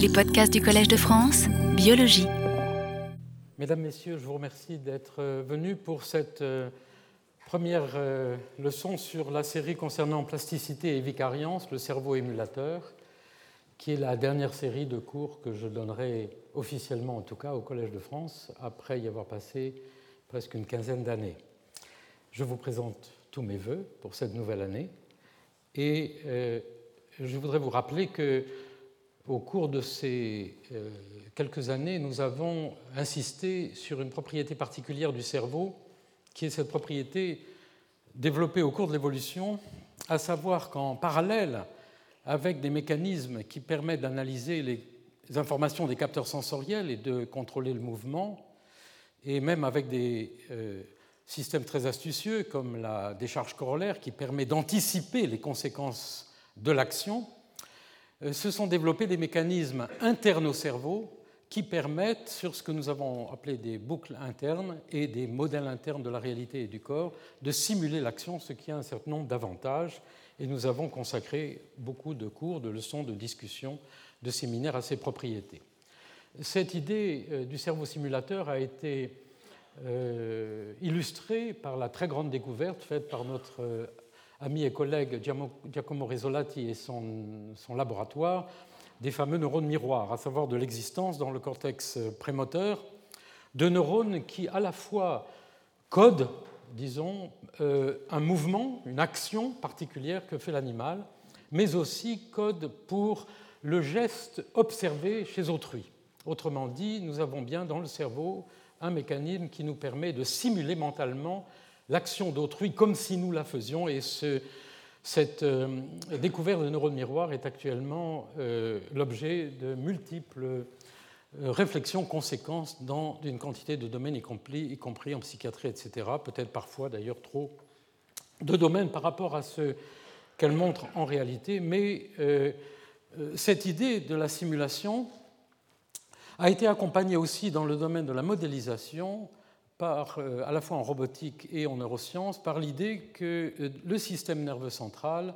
Les podcasts du Collège de France, Biologie. Mesdames, Messieurs, je vous remercie d'être euh, venus pour cette euh, première euh, leçon sur la série concernant plasticité et vicariance, le cerveau émulateur, qui est la dernière série de cours que je donnerai officiellement, en tout cas, au Collège de France, après y avoir passé presque une quinzaine d'années. Je vous présente tous mes voeux pour cette nouvelle année et je voudrais vous rappeler que au cours de ces euh, quelques années, nous avons insisté sur une propriété particulière du cerveau, qui est cette propriété développée au cours de l'évolution, à savoir qu'en parallèle avec des mécanismes qui permettent d'analyser les informations des capteurs sensoriels et de contrôler le mouvement, et même avec des euh, systèmes très astucieux comme la décharge corollaire qui permet d'anticiper les conséquences de l'action, se sont développés des mécanismes internes au cerveau qui permettent, sur ce que nous avons appelé des boucles internes et des modèles internes de la réalité et du corps, de simuler l'action, ce qui a un certain nombre d'avantages. Et nous avons consacré beaucoup de cours, de leçons, de discussions, de séminaires à ces propriétés. Cette idée euh, du cerveau simulateur a été euh, illustrée par la très grande découverte faite par notre ami et collègue Giacomo Risolati et son, laboratoire des fameux neurones miroirs, à savoir de l'existence dans le cortex prémoteur de neurones qui à la fois codent, disons, euh, un mouvement, une action particulière que fait l'animal, mais aussi codent pour le geste observé chez autrui. Autrement dit, nous avons bien dans le cerveau un mécanisme qui nous permet de simuler mentalement l'action d'autrui comme si nous la faisions. Et cette euh, découverte de neurones miroirs est actuellement euh, l'objet de multiples euh, réflexions, conséquences dans une quantité de domaines, y compris, y compris en psychiatrie, etc. Peut-être parfois d'ailleurs trop de domaines par rapport à ce qu'elle montre en réalité. Mais cette idée de la simulation a été accompagnée aussi dans le domaine de la modélisation euh, à la fois en robotique et en neurosciences, par l'idée que euh, le système nerveux central,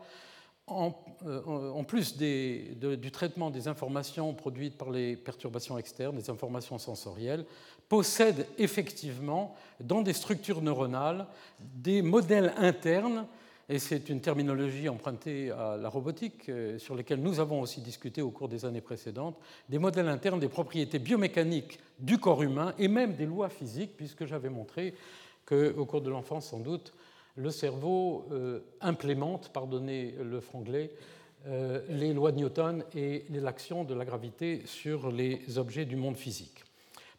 en, euh, plus du traitement des informations produites par les perturbations externes, des informations sensorielles, possède effectivement dans des structures neuronales des modèles internes et c'est une terminologie empruntée à la robotique, euh, sur laquelle nous avons aussi discuté au cours des années précédentes, des modèles internes des propriétés biomécaniques du corps humain et même des lois physiques, puisque j'avais montré qu'au cours de l'enfance, sans doute, le cerveau euh, implémente, pardonnez le franglais, euh, les lois de Newton et l'action de la gravité sur les objets du monde physique.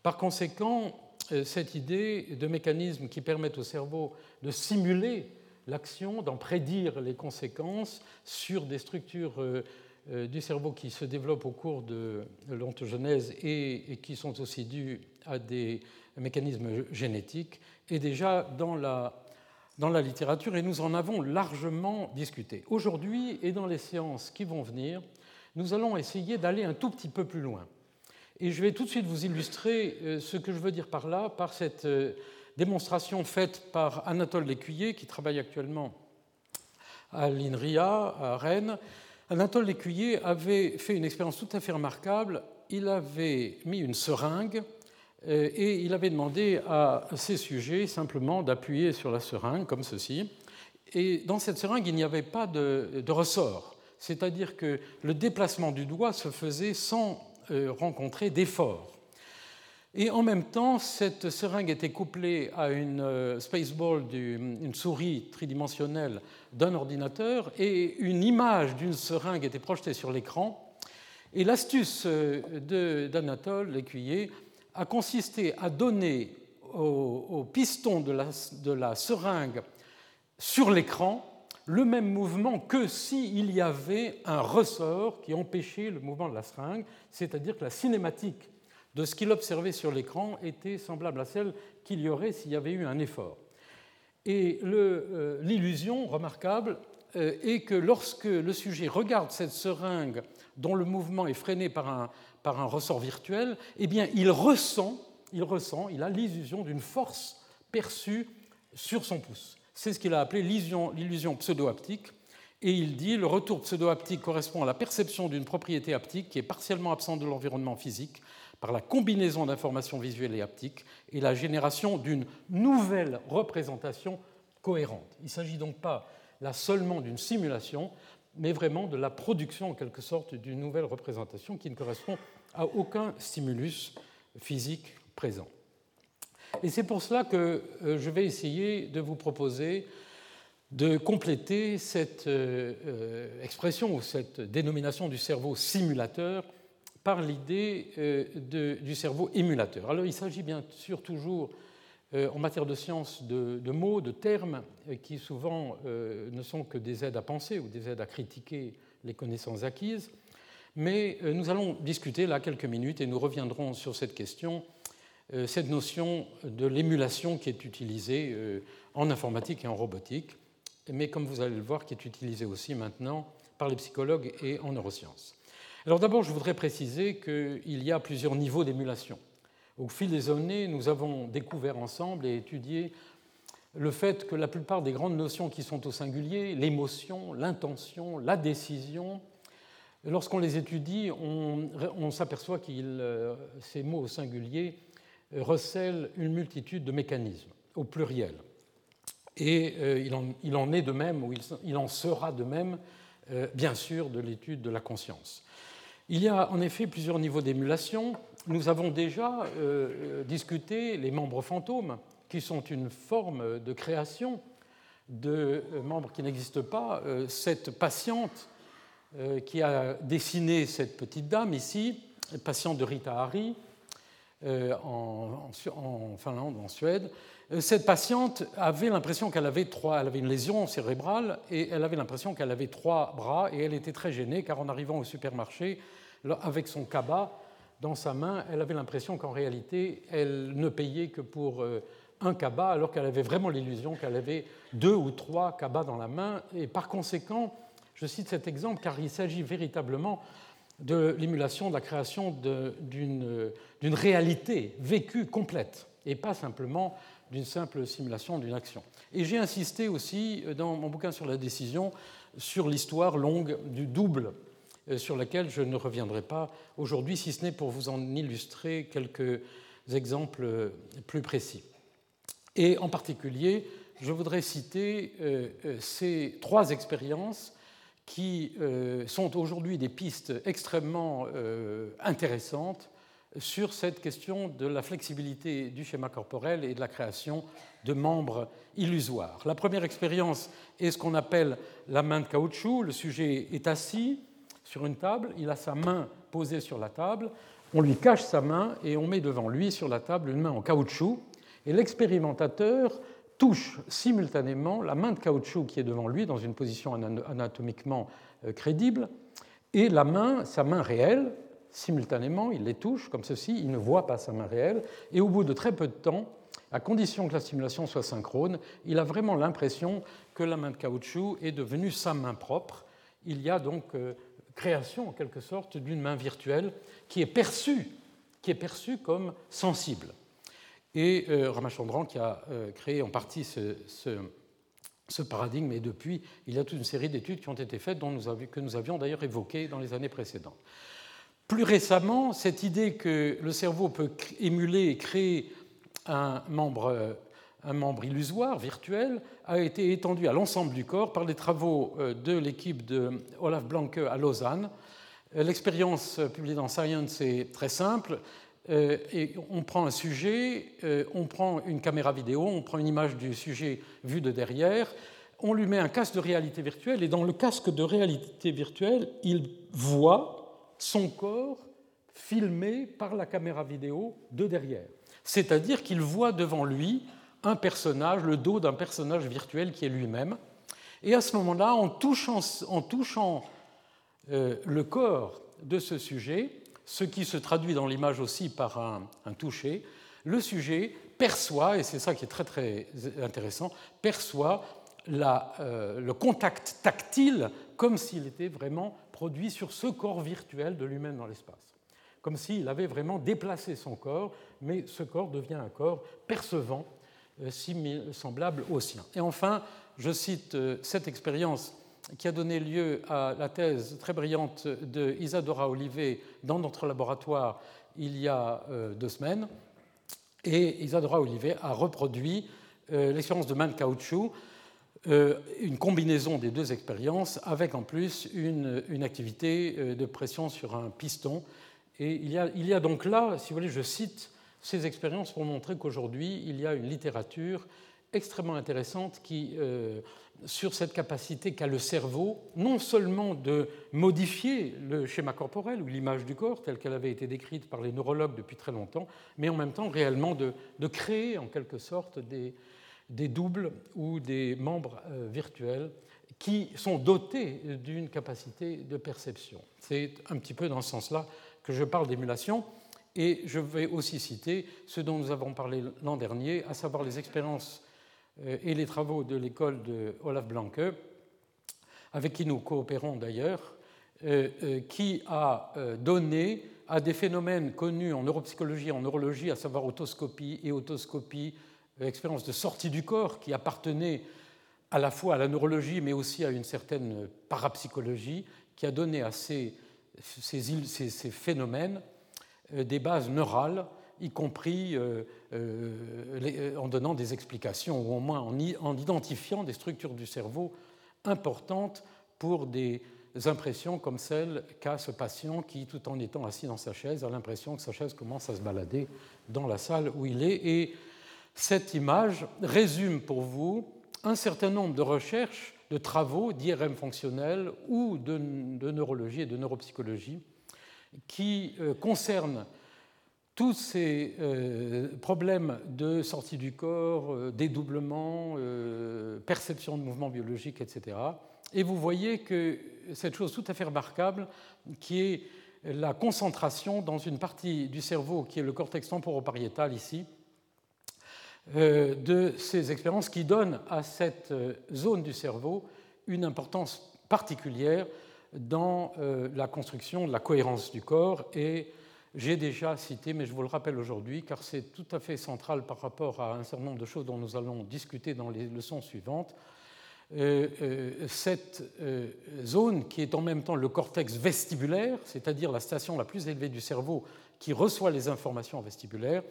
Par conséquent, cette idée de mécanismes qui permettent au cerveau de simuler l'action, d'en prédire les conséquences sur des structures euh, euh, du cerveau qui se développent au cours de l'ontogenèse et, qui sont aussi dues à des mécanismes génétiques, est déjà dans la, dans la littérature et nous en avons largement discuté. Aujourd'hui et dans les séances qui vont venir, nous allons essayer d'aller un tout petit peu plus loin. Et je vais tout de suite vous illustrer euh, ce que je veux dire par là, par cette démonstration faite par Anatole Lécuyer, qui travaille actuellement à l'INRIA, à Rennes. Anatole Lécuyer avait fait une expérience tout à fait remarquable. Il avait mis une seringue euh, et il avait demandé à ses sujets simplement d'appuyer sur la seringue, comme ceci. Et dans cette seringue, il n'y avait pas de, ressort, c'est-à-dire que le déplacement du doigt se faisait sans euh, rencontrer d'effort. Et en même temps, cette seringue était couplée à une euh, spaceball, une souris tridimensionnelle d'un ordinateur, et une image d'une seringue était projetée sur l'écran. Et l'astuce euh, d'Anatole, l'écuyer, a consisté à donner au, piston de la, de la seringue sur l'écran le même mouvement que s'il y avait un ressort qui empêchait le mouvement de la seringue, c'est-à-dire que la cinématique de ce qu'il observait sur l'écran était semblable à celle qu'il y aurait s'il y avait eu un effort. Et euh, l'illusion remarquable euh, est que lorsque le sujet regarde cette seringue dont le mouvement est freiné par un, ressort virtuel, eh bien, il ressent, il ressent, il a l'illusion d'une force perçue sur son pouce. C'est ce qu'il a appelé l'illusion pseudo-haptique. Et il dit le retour pseudo-haptique correspond à la perception d'une propriété haptique qui est partiellement absente de l'environnement physique par la combinaison d'informations visuelles et haptiques et la génération d'une nouvelle représentation cohérente. Il ne s'agit donc pas là seulement d'une simulation, mais vraiment de la production en quelque sorte d'une nouvelle représentation qui ne correspond à aucun stimulus physique présent. Et c'est pour cela que euh, je vais essayer de vous proposer de compléter cette euh, euh, expression ou cette dénomination du cerveau simulateur par l'idée du cerveau émulateur. Alors il s'agit bien sûr toujours en matière de sciences de, mots, de termes qui souvent ne sont que des aides à penser ou des aides à critiquer les connaissances acquises, mais nous allons discuter là quelques minutes et nous reviendrons sur cette question euh, cette notion de l'émulation qui est utilisée euh, en informatique et en robotique, mais comme vous allez le voir, qui est utilisée aussi maintenant par les psychologues et en neurosciences. Alors d'abord, je voudrais préciser qu'il y a plusieurs niveaux d'émulation. Au fil des années, nous avons découvert ensemble et étudié le fait que la plupart des grandes notions qui sont au singulier, l'émotion, l'intention, la décision, lorsqu'on les étudie, on, s'aperçoit que euh, ces mots au singulier recèle une multitude de mécanismes, au pluriel. Et euh, il, en, est de même, ou il, en sera de même, euh, bien sûr, de l'étude de la conscience. Il y a en effet plusieurs niveaux d'émulation. Nous avons déjà euh, discuté les membres fantômes, qui sont une forme de création de membres qui n'existent pas. Cette patiente qui a dessiné cette petite dame ici, patiente de Rita Hari, euh, en, Finlande, en Suède. Euh, cette patiente avait l'impression qu'elle avait trois, elle avait une lésion cérébrale et elle avait l'impression qu'elle avait trois bras et elle était très gênée car en arrivant au supermarché avec son cabas dans sa main, elle avait l'impression qu'en réalité elle ne payait que pour euh, un cabas alors qu'elle avait vraiment l'illusion qu'elle avait deux ou trois cabas dans la main et par conséquent, je cite cet exemple car il s'agit véritablement de l'émulation, de la création d'une réalité vécue complète et pas simplement d'une simple simulation d'une action. Et j'ai insisté aussi dans mon bouquin sur la décision sur l'histoire longue du double, euh, sur laquelle je ne reviendrai pas aujourd'hui, si ce n'est pour vous en illustrer quelques exemples plus précis. Et en particulier, je voudrais citer euh, euh, ces trois expériences qui euh, sont aujourd'hui des pistes extrêmement euh, intéressantes sur cette question de la flexibilité du schéma corporel et de la création de membres illusoires. La première expérience est ce qu'on appelle la main de caoutchouc. Le sujet est assis sur une table, il a sa main posée sur la table, on lui cache sa main et on met devant lui sur la table une main en caoutchouc. Et l'expérimentateur touche simultanément la main de caoutchouc qui est devant lui dans une position anatomiquement euh, crédible et la main, sa main réelle, simultanément, il les touche comme ceci, il ne voit pas sa main réelle, et au bout de très peu de temps, à condition que la stimulation soit synchrone, il a vraiment l'impression que la main de caoutchouc est devenue sa main propre. Il y a donc euh, création, en quelque sorte, d'une main virtuelle qui est perçue, qui est perçue comme sensible et euh, Ramachandran qui a euh, créé en partie ce, paradigme, et depuis, il y a toute une série d'études qui ont été faites, dont que nous avions d'ailleurs évoquées dans les années précédentes. Plus récemment, cette idée que le cerveau peut émuler et créer un membre, un membre illusoire, virtuel, a été étendue à l'ensemble du corps par les travaux euh, de l'équipe de Olaf Blanke à Lausanne. L'expérience publiée dans Science est très simple. Euh, et on prend un sujet, euh, on prend une caméra vidéo, on prend une image du sujet vue de derrière, on lui met un casque de réalité virtuelle, et dans le casque de réalité virtuelle, il voit son corps filmé par la caméra vidéo de derrière. C'est-à-dire qu'il voit devant lui un personnage, le dos d'un personnage virtuel qui est lui-même. Et à ce moment-là, en touchant, euh, le corps de ce sujet, ce qui se traduit dans l'image aussi par un, toucher, le sujet perçoit, et c'est ça qui est très très intéressant, perçoit euh, le contact tactile comme s'il était vraiment produit sur ce corps virtuel de lui-même dans l'espace. Comme s'il avait vraiment déplacé son corps, mais ce corps devient un corps percevant, euh, semblable au sien. Et enfin, je cite euh, cette expérience qui a donné lieu à la thèse très brillante de Isadora Olivet dans notre laboratoire il y a deux semaines. Et Isadora Olivet a reproduit l'expérience de main de caoutchouc euh, une combinaison des deux expériences avec en plus une, activité euh, de pression sur un piston. Et il y, a, donc là, si vous voulez, je cite ces expériences pour montrer qu'aujourd'hui, il y a une littérature extrêmement intéressante qui, euh, sur cette capacité qu'a le cerveau, non seulement de modifier le schéma corporel ou l'image du corps telle qu'elle avait été décrite par les neurologues depuis très longtemps, mais en même temps réellement de, de créer en quelque sorte des, des doubles ou des membres euh, virtuels qui sont dotés d'une capacité de perception. C'est un petit peu dans ce sens-là que je parle d'émulation. Et je vais aussi citer ce dont nous avons parlé l'an dernier, à savoir les expériences et les travaux de l'école de Olaf Blanke, avec qui nous coopérons d'ailleurs, euh, qui a donné à des phénomènes connus en neuropsychologie et en neurologie, à savoir autoscopie et autoscopie, l'expérience de sortie du corps qui appartenait à la fois à la neurologie mais aussi à une certaine parapsychologie qui a donné à ces, ces, phénomènes euh, des bases neurales, y compris euh, euh, en donnant des explications ou au moins en, en identifiant des structures du cerveau importantes pour des impressions comme celle qu'a ce patient qui, tout en étant assis dans sa chaise, a l'impression que sa chaise commence à se balader dans la salle où il est. Et cette image résume pour vous un certain nombre de recherches, de travaux d'IRM fonctionnel ou de, neurologie et de neuropsychologie qui euh, concernent tous ces euh, problèmes de sortie du corps, euh, dédoublement, perception de mouvements biologiques, etc. Et vous voyez que cette chose tout à fait remarquable, qui est la concentration dans une partie du cerveau qui est le cortex temporopariétal ici, euh, de ces expériences qui donnent à cette euh, zone du cerveau une importance particulière dans euh, la construction de la cohérence du corps. Et j'ai déjà cité, mais je vous le rappelle aujourd'hui, car c'est tout à fait central par rapport à un certain nombre de choses dont nous allons discuter dans les leçons suivantes, cette zone qui est en même temps le cortex vestibulaire, c'est-à-dire la station la plus élevée du cerveau qui reçoit les informations vestibulaires,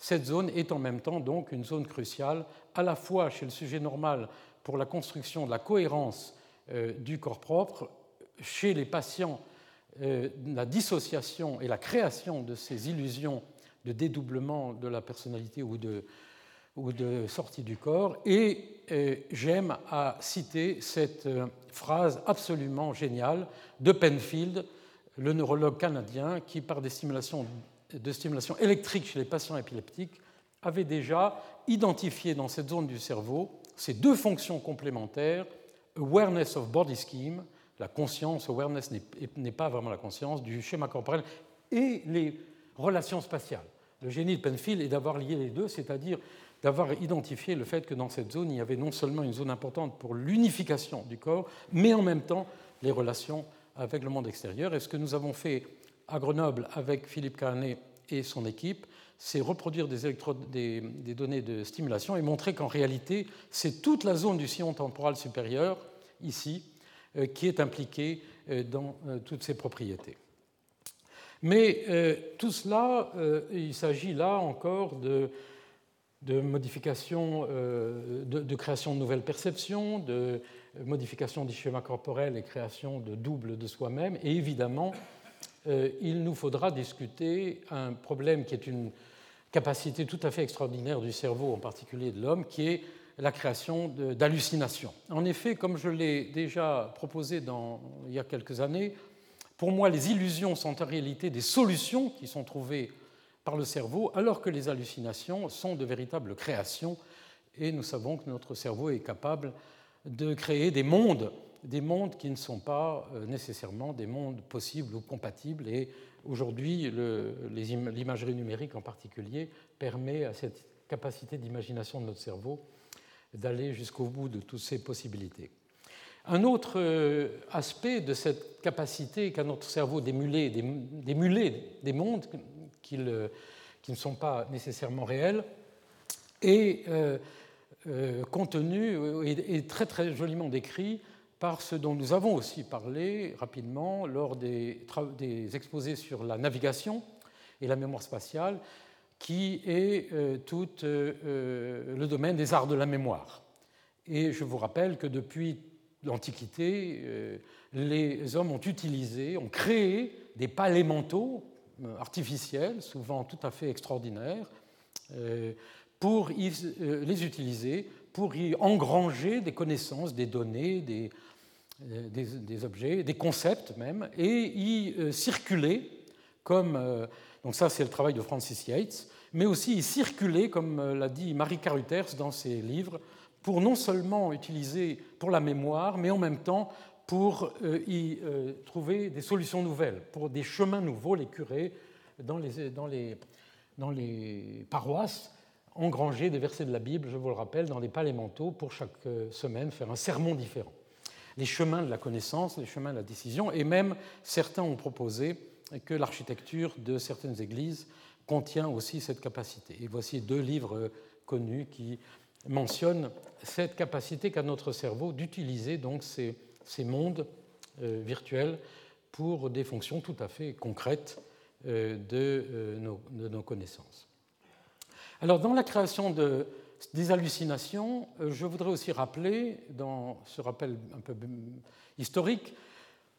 cette zone est en même temps donc une zone cruciale, à la fois chez le sujet normal pour la construction de la cohérence euh, du corps propre, chez les patients, euh, la dissociation et la création de ces illusions de dédoublement de la personnalité ou de, sortie du corps. Et euh, j'aime à citer cette phrase absolument géniale de Penfield, le neurologue canadien, qui, par des simulations de stimulation électrique chez les patients épileptiques avait déjà identifié dans cette zone du cerveau ces deux fonctions complémentaires, awareness of body scheme, la conscience, awareness n'est pas vraiment la conscience, du schéma corporel, et les relations spatiales. Le génie de Penfield est d'avoir lié les deux, c'est-à-dire d'avoir identifié le fait que dans cette zone, il y avait non seulement une zone importante pour l'unification du corps, mais en même temps les relations avec le monde extérieur. Et ce que nous avons fait à Grenoble avec Philippe Carnet et son équipe, c'est reproduire des, des, données de stimulation et montrer qu'en réalité, c'est toute la zone du sillon temporal supérieur, ici, qui est impliquée euh, dans euh, toutes ces propriétés. Mais tout cela, il s'agit là encore de, de modification, de, création de nouvelles perceptions, de modification du schéma corporel et création de doubles de soi-même, et évidemment euh, il nous faudra discuter un problème qui est une capacité tout à fait extraordinaire du cerveau, en particulier de l'homme, qui est la création d'hallucinations. En effet, comme je l'ai déjà proposé il y a quelques années, pour moi, les illusions sont en réalité des solutions qui sont trouvées par le cerveau, alors que les hallucinations sont de véritables créations. Et nous savons que notre cerveau est capable de créer des mondes des mondes qui ne sont pas euh, nécessairement des mondes possibles ou compatibles. Et aujourd'hui, l'imagerie numérique en particulier permet à cette capacité d'imagination de notre cerveau d'aller jusqu'au bout de toutes ces possibilités. Un autre euh, aspect de cette capacité qu'a notre cerveau d'émuler des mondes qui, ne sont pas nécessairement réels est euh, contenu et très très joliment décrit par ce dont nous avons aussi parlé rapidement lors des exposés sur la navigation et la mémoire spatiale, qui est euh, tout euh, le domaine des arts de la mémoire. Et je vous rappelle que depuis l'Antiquité, euh, les hommes ont utilisé, ont créé des palémentaux artificiels, souvent tout à fait extraordinaires, pour les utiliser, pour y engranger des connaissances, des données, des, objets, des concepts même, et y circuler comme donc ça, c'est le travail de Francis Yates, mais aussi y circuler, comme euh, l'a dit Marie Carruthers dans ses livres, pour non seulement utiliser pour la mémoire, mais en même temps pour euh, y euh, trouver des solutions nouvelles, pour des chemins nouveaux, les curés, dans les, paroisses, engranger des versets de la Bible, je vous le rappelle, dans des palémentaux pour chaque semaine faire un sermon différent. Les chemins de la connaissance, les chemins de la décision, et même certains ont proposé que l'architecture de certaines églises contient aussi cette capacité. Et voici deux livres connus qui mentionnent cette capacité qu'a notre cerveau d'utiliser donc ces, mondes euh, virtuels pour des fonctions tout à fait concrètes euh, euh, de, nos, connaissances. Alors, dans la création de, des hallucinations, je voudrais aussi rappeler, dans ce rappel un peu historique,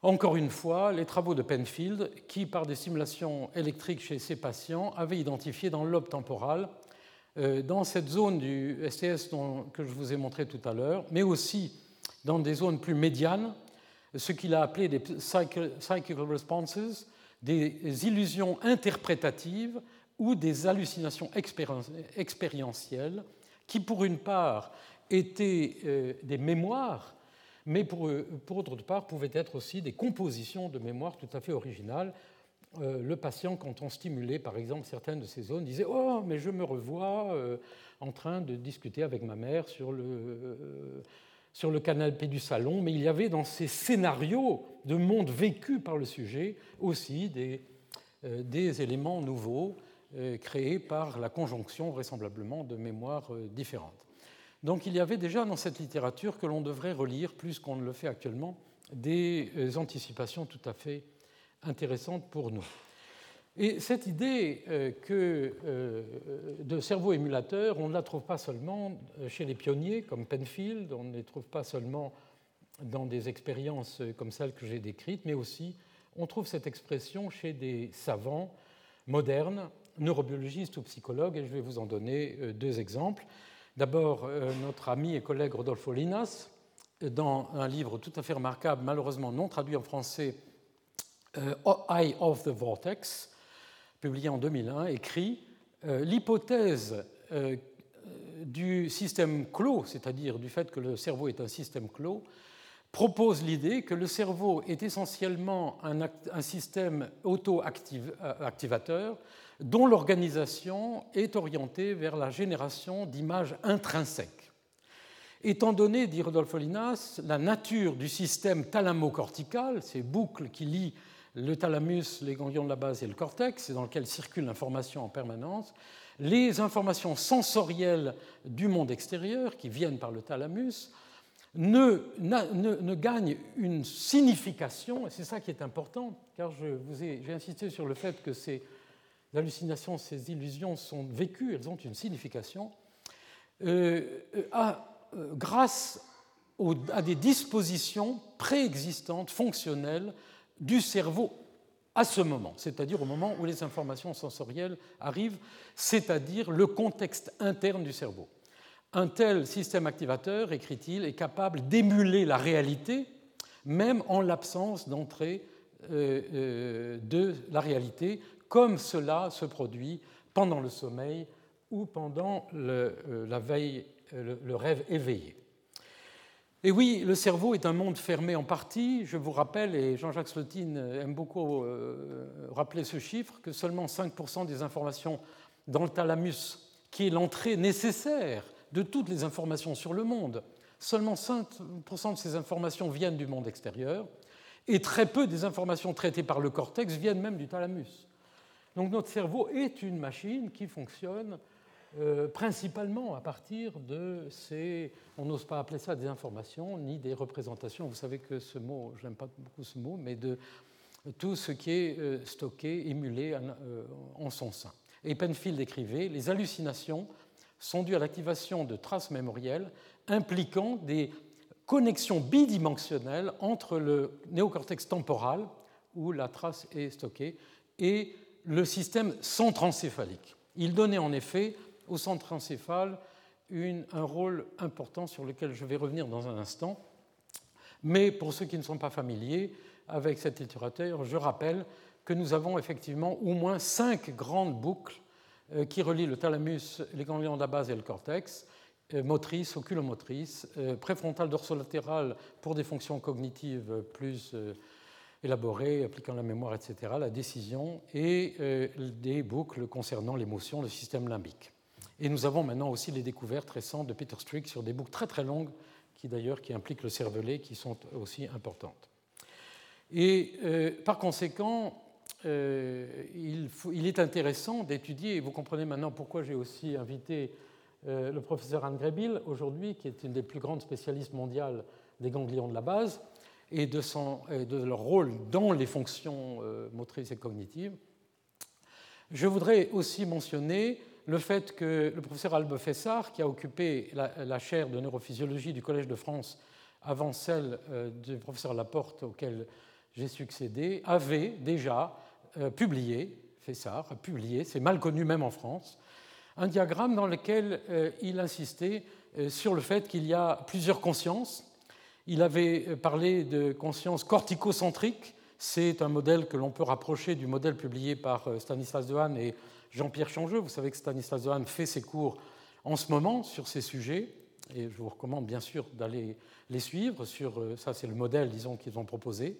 encore une fois, les travaux de Penfield, qui, par des simulations électriques chez ses patients, avaient identifié dans le temporal, euh, dans cette zone du STS que je vous ai montré tout à l'heure, mais aussi dans des zones plus médianes, ce qu'il a appelé des psychical responses, des illusions interprétatives ou des hallucinations expérientielles, qui, pour une part, étaient euh, des mémoires mais pour, pour d'autre part pouvaient être aussi des compositions de mémoire tout à fait originales. Euh, le patient, quand on stimulait par exemple certaines de ces zones, disait Oh, mais je me revois euh, en train de discuter avec ma mère sur le, euh, sur le canapé du salon. Mais il y avait dans ces scénarios de monde vécu par le sujet aussi des, des éléments nouveaux créés par la conjonction vraisemblablement de mémoires différentes. Donc il y avait déjà dans cette littérature que l'on devrait relire, plus qu'on ne le fait actuellement, des euh, anticipations tout à fait intéressantes pour nous. Et cette idée euh, que, euh, de cerveau émulateur, on ne la trouve pas seulement chez les pionniers comme Penfield, on ne les trouve pas seulement dans des expériences comme celles que j'ai décrites, mais aussi on trouve cette expression chez des savants modernes, neurobiologistes ou psychologues, et je vais vous en donner deux exemples. D'abord, euh, notre ami et collègue Rodolfo Linas, dans un livre tout à fait remarquable, malheureusement non traduit en français, euh, Eye of the Vortex, publié en 2001, écrit euh, L'hypothèse du système clos, c'est-à-dire du fait que le cerveau est un système clos, propose l'idée que le cerveau est essentiellement un, un système auto-activateur dont l'organisation est orientée vers la génération d'images intrinsèques. Étant donné, dit Rodolfo Linas, la nature du système thalamo-cortical, ces boucles qui lient le thalamus, les ganglions de la base et le cortex, et dans lequel circule l'information en permanence, les informations sensorielles du monde extérieur, qui viennent par le thalamus, ne, ne, gagnent une signification, et c'est ça qui est important, car j'ai insisté sur le fait que c'est hallucinations, ces illusions sont vécues, elles ont une signification, euh, euh, grâce à des dispositions préexistantes, fonctionnelles du cerveau à ce moment, c'est-à-dire au moment où les informations sensorielles arrivent, c'est-à-dire le contexte interne du cerveau. Un tel système activateur, écrit-il, est capable d'émuler la réalité, même en l'absence d'entrée euh, de la réalité, comme cela se produit pendant le sommeil ou pendant le, euh, la veille, euh, le, rêve éveillé. Et oui, le cerveau est un monde fermé en partie. Je vous rappelle, et Jean-Jacques Slotine aime beaucoup euh, rappeler ce chiffre, que seulement 5% des informations dans le thalamus, qui est l'entrée nécessaire de toutes les informations sur le monde, seulement 5% de ces informations viennent du monde extérieur, et très peu des informations traitées par le cortex viennent même du thalamus. Donc notre cerveau est une machine qui fonctionne euh, principalement à partir de ces, on n'ose pas appeler ça des informations ni des représentations, vous savez que ce mot, je n'aime pas beaucoup ce mot, mais de tout ce qui est euh, stocké, émulé euh, en son sein. Et Penfield écrivait Les hallucinations sont dues à l'activation de traces mémorielles impliquant des connexions bidimensionnelles entre le néocortex temporal, où la trace est stockée, et le système centrencéphalique. Il donnait en effet au centre encéphale un rôle important sur lequel je vais revenir dans un instant. Mais pour ceux qui ne sont pas familiers avec cette littérature, je rappelle que nous avons effectivement au moins cinq grandes boucles euh, qui relient le thalamus, les ganglions de la base et le cortex, euh, motrice, oculomotrice, euh, préfrontale dorsolatéral pour des fonctions cognitives plus élaborées, appliquant la mémoire, etc., la décision, et des boucles concernant l'émotion, le système limbique. Et nous avons maintenant aussi les découvertes récentes de Peter Strick sur des boucles très très longues, qui d'ailleurs qui impliquent le cervelet, qui sont aussi importantes. Et euh, par conséquent, euh, il, est intéressant d'étudier, et vous comprenez maintenant pourquoi j'ai aussi invité euh, le professeur Anne Grebil aujourd'hui, qui est une des plus grandes spécialistes mondiales des ganglions de la base, et de, leur rôle dans les fonctions motrices et cognitives. Je voudrais aussi mentionner le fait que le professeur Albe Fessard, qui a occupé la, chaire de neurophysiologie du Collège de France avant celle euh, du professeur Laporte auquel j'ai succédé, avait déjà euh, publié, Fessard a publié, c'est mal connu même en France, un diagramme dans lequel euh, il insistait sur le fait qu'il y a plusieurs consciences. Il avait parlé de conscience corticocentrique, c'est un modèle que l'on peut rapprocher du modèle publié par Stanislas Dehaene et Jean-Pierre Changeux. Vous savez que Stanislas Dehaene fait ses cours en ce moment sur ces sujets, et je vous recommande bien sûr d'aller les suivre. Sur, euh, ça, c'est le modèle, disons, qu'ils ont proposé.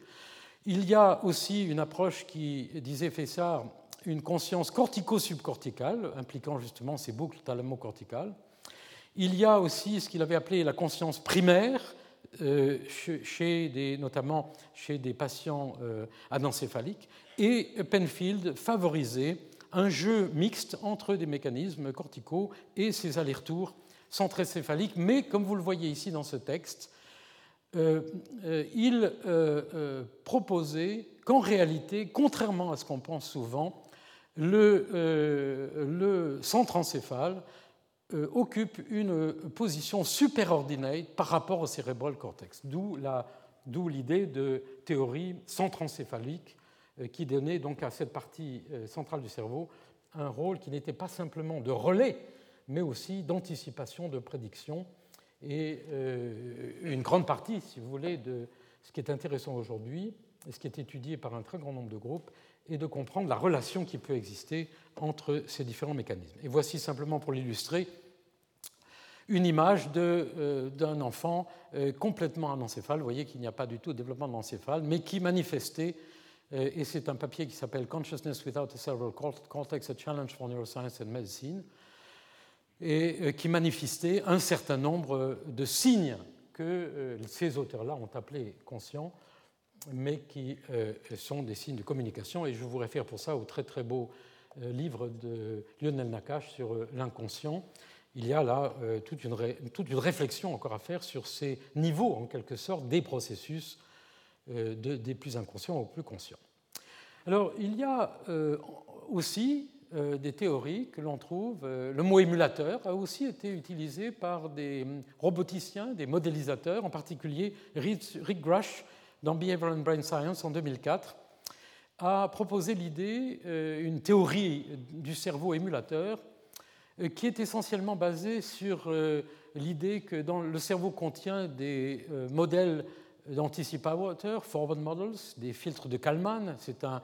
Il y a aussi une approche qui, disait Fessard, une conscience cortico-subcorticale, impliquant justement ces boucles thalamo-corticales. Il y a aussi ce qu'il avait appelé la conscience primaire, euh, chez des, notamment chez des patients euh, anencéphaliques, et Penfield favorisait un jeu mixte entre des mécanismes corticaux et ces allers-retours centrocéphaliques. Mais comme vous le voyez ici dans ce texte, euh, euh, il proposait qu'en réalité, contrairement à ce qu'on pense souvent, le, le centre encéphale occupe une position superordinate par rapport au cérébral cortex, d'où l'idée de théorie centrencéphalique euh, qui donnait donc à cette partie euh, centrale du cerveau un rôle qui n'était pas simplement de relais, mais aussi d'anticipation, de prédiction. Et euh, une grande partie, si vous voulez, de ce qui est intéressant aujourd'hui, et ce qui est étudié par un très grand nombre de groupes, est de comprendre la relation qui peut exister entre ces différents mécanismes. Et voici simplement pour l'illustrer une image d'un enfant complètement anencéphale. Vous voyez qu'il n'y a pas du tout de développement de l'encéphale, mais qui manifestait euh, et c'est un papier qui s'appelle Consciousness Without a Cerebral Cortex, a Challenge for Neuroscience and Medicine, et euh, qui manifestait un certain nombre de signes que euh, ces auteurs-là ont appelés conscients, mais qui sont des signes de communication. Et je vous réfère pour ça au très très beau livre de Lionel Nakache sur l'inconscient. Il y a là toute une, toute une réflexion encore à faire sur ces niveaux, en quelque sorte, des processus euh, des plus inconscients aux plus conscients. Alors, il y a euh, aussi euh, des théories que l'on trouve. le mot émulateur a aussi été utilisé par des roboticiens, des modélisateurs, en particulier Rick Grush dans Behavioral and Brain Science en 2004 a proposé l'idée, une théorie du cerveau émulateur, qui est essentiellement basée sur l'idée que le cerveau contient des modèles d'anticipateur, forward models, des filtres de Kalman. C'est un,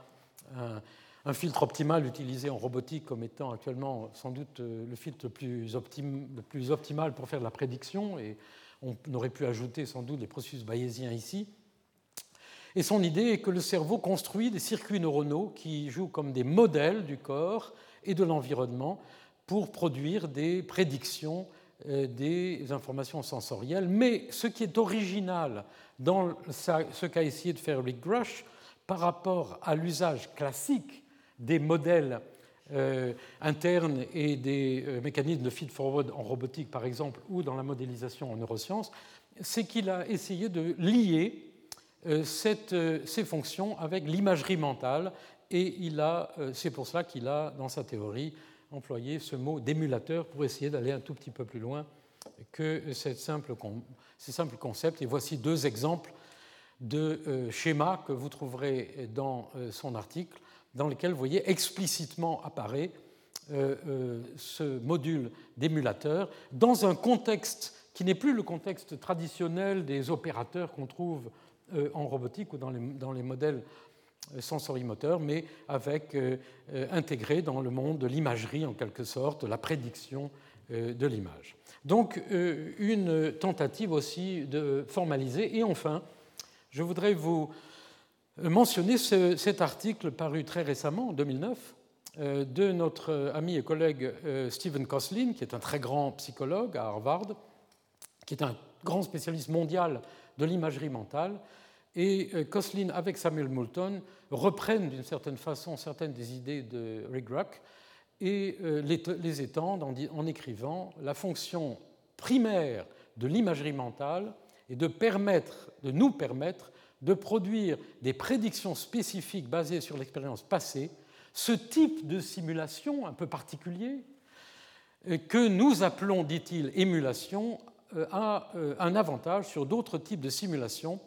filtre optimal utilisé en robotique comme étant actuellement sans doute euh, le filtre le plus, le plus optimal pour faire de la prédiction. Et on aurait pu ajouter sans doute les processus bayésiens ici. Et son idée est que le cerveau construit des circuits neuronaux qui jouent comme des modèles du corps et de l'environnement pour produire des prédictions euh, des informations sensorielles. Mais ce qui est original dans ce qu'a essayé de faire Rick Grush par rapport à l'usage classique des modèles internes et des mécanismes de feed-forward en robotique, par exemple, ou dans la modélisation en neurosciences, c'est qu'il a essayé de lier ces fonctions avec l'imagerie mentale, et c'est pour cela qu'il a, dans sa théorie, employé ce mot d'émulateur pour essayer d'aller un tout petit peu plus loin que ces simples concepts. Et voici deux exemples de euh, schémas que vous trouverez dans euh, son article, dans lesquels vous voyez explicitement apparaître euh, ce module d'émulateur dans un contexte qui n'est plus le contexte traditionnel des opérateurs qu'on trouve en robotique ou dans les, dans les modèles sensorimoteur, mais avec euh, euh, intégré dans le monde de l'imagerie en quelque sorte, la prédiction euh, de l'image. Donc une tentative aussi de formaliser. Et enfin, je voudrais vous mentionner cet article paru très récemment, en 2009, de notre ami et collègue Stephen Koslin, qui est un très grand psychologue à Harvard, qui est un grand spécialiste mondial de l'imagerie mentale, et euh, Koslin, avec Samuel Moulton, reprennent d'une certaine façon certaines des idées de Rick et euh, les étendent en écrivant la fonction primaire de l'imagerie mentale est de, permettre, de nous permettre de produire des prédictions spécifiques basées sur l'expérience passée, ce type de simulation un peu particulier euh, que nous appelons, dit-il, émulation, a un avantage sur d'autres types de simulations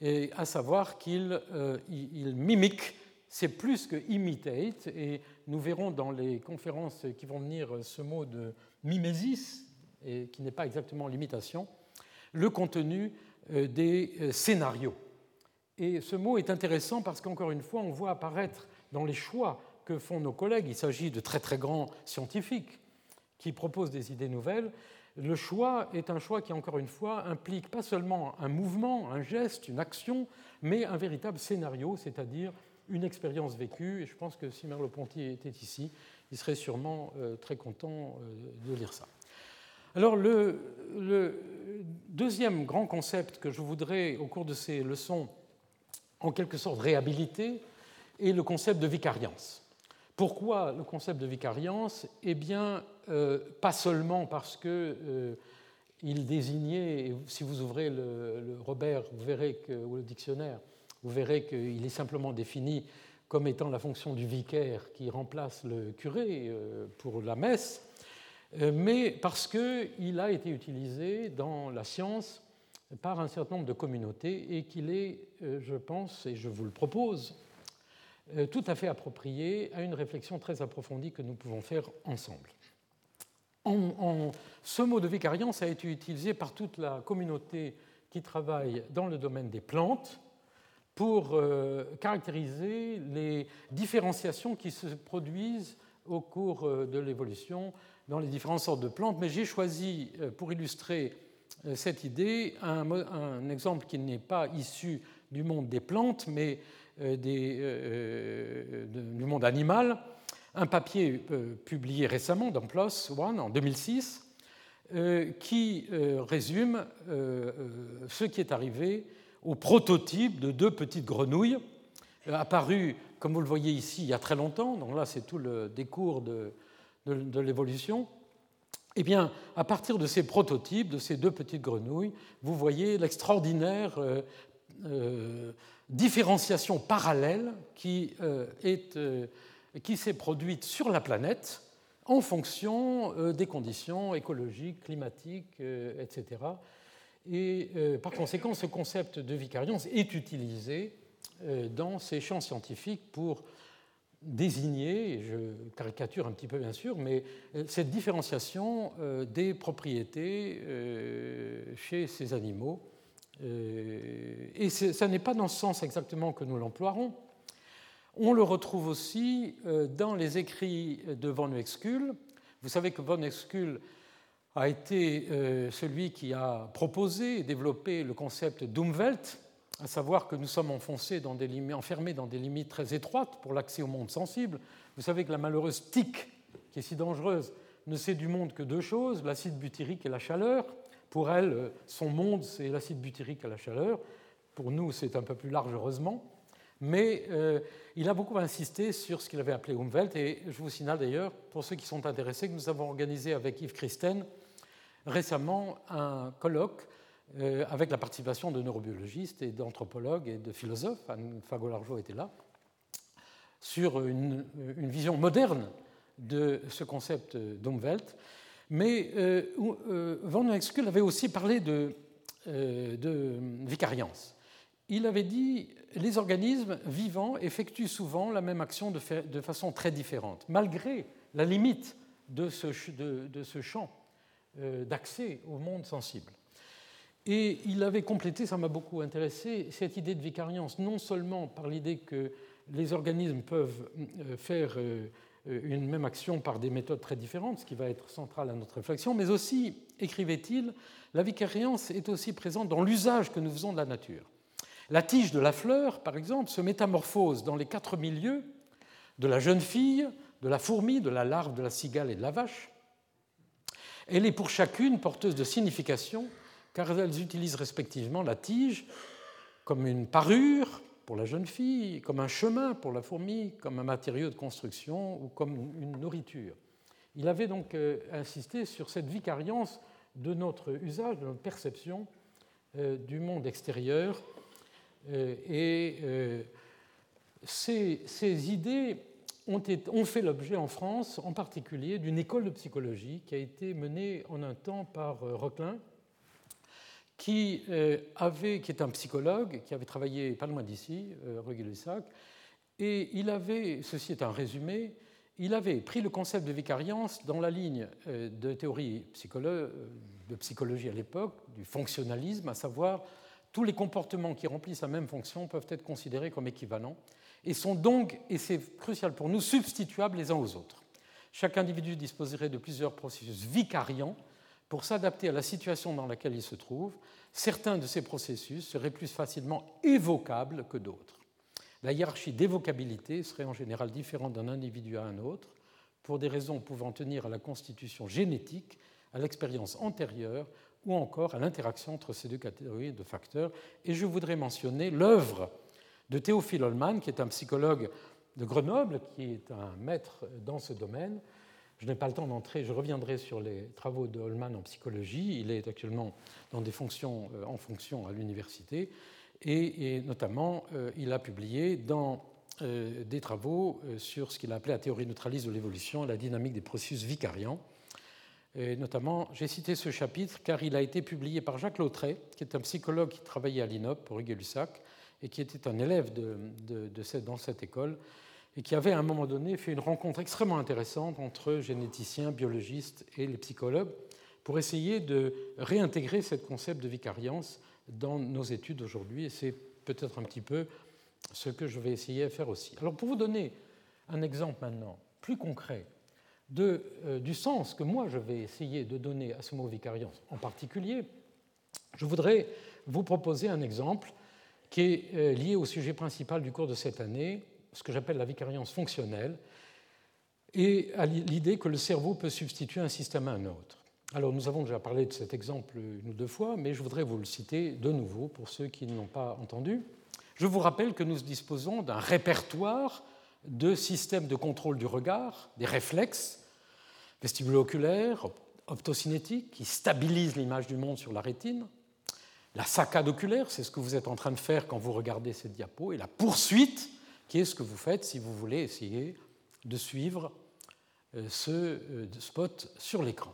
et à savoir qu'il euh, mimique, c'est plus que imitate, et nous verrons dans les conférences qui vont venir ce mot de mimesis, et qui n'est pas exactement l'imitation, le contenu euh, des euh, scénarios. Et ce mot est intéressant parce qu'encore une fois, on voit apparaître dans les choix que font nos collègues, il s'agit de très très grands scientifiques qui proposent des idées nouvelles, le choix est un choix qui, encore une fois, implique pas seulement un mouvement, un geste, une action, mais un véritable scénario, c'est-à-dire une expérience vécue. Et je pense que si Merleau-Ponty était ici, il serait sûrement euh, très content euh, de lire ça. Alors le, deuxième grand concept que je voudrais, au cours de ces leçons, en quelque sorte réhabiliter, est le concept de vicariance. Pourquoi le concept de vicariance? Eh bien, euh, pas seulement parce qu'il euh, désignait, si vous ouvrez le, Robert, vous que, le dictionnaire, vous verrez qu'il est simplement défini comme étant la fonction du vicaire qui remplace le curé euh, pour la messe, mais parce qu'il a été utilisé dans la science par un certain nombre de communautés et qu'il est, je pense, et je vous le propose, euh, tout à fait approprié à une réflexion très approfondie que nous pouvons faire ensemble. ce mot de vicariance a été utilisé par toute la communauté qui travaille dans le domaine des plantes pour euh, caractériser les différenciations qui se produisent au cours euh, de l'évolution dans les différentes sortes de plantes. Mais j'ai choisi, pour illustrer cette idée, un, exemple qui n'est pas issu du monde des plantes, mais euh, des, euh, euh, du monde animal, un papier publié récemment dans PLOS One en 2006 qui résume ce qui est arrivé au prototype de deux petites grenouilles apparues, comme vous le voyez ici, il y a très longtemps. Donc là, c'est tout le décours de, l'évolution. Eh bien, à partir de ces prototypes, de ces deux petites grenouilles, vous voyez l'extraordinaire différenciation parallèle qui, euh, euh, qui s'est produite sur la planète en fonction euh, des conditions écologiques, climatiques, etc. Et par conséquent, ce concept de vicariance est utilisé dans ces champs scientifiques pour désigner, je caricature un petit peu bien sûr, mais cette différenciation des propriétés chez ces animaux euh, et ce n'est pas dans ce sens exactement que nous l'emploierons. On le retrouve aussi euh, dans les écrits de von Uexküll. Vous savez que von Uexküll a été euh, celui qui a proposé et développé le concept d'Umwelt, à savoir que nous sommes enfoncés enfermés dans des limites très étroites pour l'accès au monde sensible. Vous savez que la malheureuse tique, qui est si dangereuse, ne sait du monde que deux choses, l'acide butyrique et la chaleur. Pour elle, euh, son monde, c'est l'acide butyrique à la chaleur. Pour nous, c'est un peu plus large, heureusement. Mais il a beaucoup insisté sur ce qu'il avait appelé Umwelt, et je vous signale d'ailleurs, pour ceux qui sont intéressés, que nous avons organisé avec Yves Christen récemment un colloque avec la participation de neurobiologistes et d'anthropologues et de philosophes. Anne Fagolargeau était là sur une, vision moderne de ce concept d'Umwelt. Mais euh, euh, Van Exkel avait aussi parlé de, euh, de, vicariance. Il avait dit les organismes vivants effectuent souvent la même action de, façon très différente, malgré la limite de ce, champ d'accès au monde sensible. Et il avait complété, ça m'a beaucoup intéressé, cette idée de vicariance, non seulement par l'idée que les organismes peuvent euh, faire euh, une même action par des méthodes très différentes, ce qui va être central à notre réflexion, mais aussi, écrivait-il, la vicariance est aussi présente dans l'usage que nous faisons de la nature. La tige de la fleur, par exemple, se métamorphose dans les quatre milieux de la jeune fille, de la fourmi, de la larve, de la cigale et de la vache. Elle est pour chacune porteuse de signification, car elles utilisent respectivement la tige comme une parure, pour la jeune fille, comme un chemin pour la fourmi, comme un matériau de construction ou comme une nourriture. Il avait donc euh, insisté sur cette vicariance de notre usage, de notre perception euh, du monde extérieur. Euh, et ces, idées ont, ont fait l'objet en France, en particulier, d'une école de psychologie qui a été menée en un temps par Roquelin, qui, euh, avait, est un psychologue, qui avait travaillé pas loin d'ici, euh, Lussac, et il avait, ceci est un résumé, il avait pris le concept de vicariance dans la ligne euh, de théorie de psychologie à l'époque, du fonctionnalisme, à savoir tous les comportements qui remplissent la même fonction peuvent être considérés comme équivalents et sont donc, et c'est crucial pour nous, substituables les uns aux autres. Chaque individu disposerait de plusieurs processus vicariants pour s'adapter à la situation dans laquelle il se trouve, certains de ces processus seraient plus facilement évocables que d'autres. La hiérarchie d'évocabilité serait en général différente d'un individu à un autre, pour des raisons pouvant tenir à la constitution génétique, à l'expérience antérieure ou encore à l'interaction entre ces deux catégories de facteurs. Et je voudrais mentionner l'œuvre de Théophile Holman, qui est un psychologue de Grenoble, qui est un maître dans ce domaine, je n'ai pas le temps d'entrer, je reviendrai sur les travaux de Holman en psychologie. Il est actuellement dans des fonctions, euh, en fonction à l'université. Et, notamment, euh, il a publié dans euh, des travaux sur ce qu'il a appelé la théorie neutraliste de l'évolution, la dynamique des processus vicariants. Et notamment, j'ai cité ce chapitre car il a été publié par Jacques Lautret, qui est un psychologue qui travaillait à l'INOP pour Lussac et qui était un élève de, dans cette école et qui avait à un moment donné fait une rencontre extrêmement intéressante entre généticiens, biologistes et les psychologues pour essayer de réintégrer ce concept de vicariance dans nos études aujourd'hui. Et c'est peut-être un petit peu ce que je vais essayer de faire aussi. Alors pour vous donner un exemple maintenant plus concret euh, du sens que moi je vais essayer de donner à ce mot vicariance en particulier, je voudrais vous proposer un exemple qui est euh, lié au sujet principal du cours de cette année, ce que j'appelle la vicariance fonctionnelle, et à l'idée que le cerveau peut substituer un système à un autre. Alors nous avons déjà parlé de cet exemple une ou deux fois, mais je voudrais vous le citer de nouveau pour ceux qui ne l'ont pas entendu. Je vous rappelle que nous disposons d'un répertoire de systèmes de contrôle du regard, des réflexes vestibulo-oculaires, optocinétiques, qui stabilisent l'image du monde sur la rétine, la saccade oculaire, c'est ce que vous êtes en train de faire quand vous regardez cette diapo, et la poursuite qui est ce que vous faites si vous voulez essayer de suivre euh, ce euh, spot sur l'écran?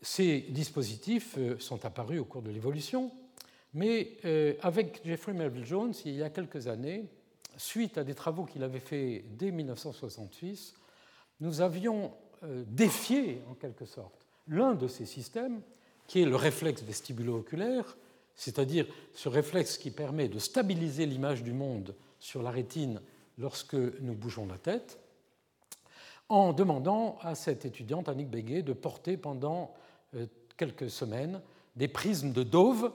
Ces dispositifs euh, sont apparus au cours de l'évolution, mais avec Jeffrey Melville Jones, il y a quelques années, suite à des travaux qu'il avait faits dès 1966, nous avions défié, en quelque sorte, l'un de ces systèmes, qui est le réflexe vestibulo-oculaire, c'est-à-dire ce réflexe qui permet de stabiliser l'image du monde sur la rétine lorsque nous bougeons la tête, en demandant à cette étudiante, Annick Béguet, de porter pendant euh, quelques semaines des prismes de Dove.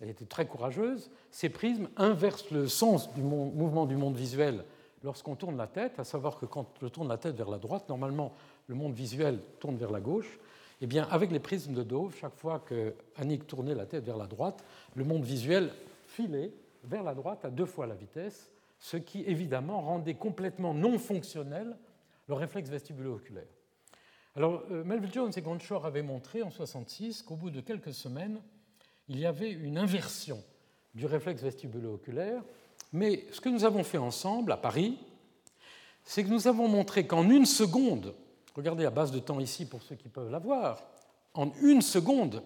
Elle était très courageuse. Ces prismes inversent le sens du mouvement du monde visuel lorsqu'on tourne la tête, à savoir que quand on tourne la tête vers la droite, normalement le monde visuel tourne vers la gauche. Eh bien, avec les prismes de Dove, chaque fois que Annick tournait la tête vers la droite, le monde visuel filait vers la droite à deux fois la vitesse ce qui évidemment rendait complètement non fonctionnel le réflexe vestibulo-oculaire. Alors, euh, Melville Jones et Gonshore avaient montré en 1966 qu'au bout de quelques semaines, il y avait une inversion du réflexe vestibulo-oculaire, mais ce que nous avons fait ensemble à Paris, c'est que nous avons montré qu'en une seconde, regardez à base de temps ici pour ceux qui peuvent la voir, en une seconde,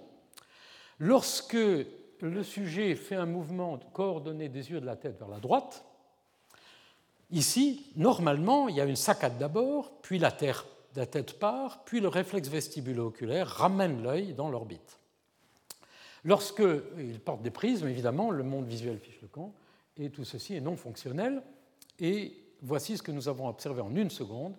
lorsque le sujet fait un mouvement coordonné des yeux de la tête vers la droite, ici, normalement, il y a une saccade d'abord, puis la, tête part, puis le réflexe vestibulo-oculaire ramène l'œil dans l'orbite. Lorsqu'il porte des prismes, évidemment, le monde visuel fiche le camp, et tout ceci est non fonctionnel. Et voici ce que nous avons observé en une seconde.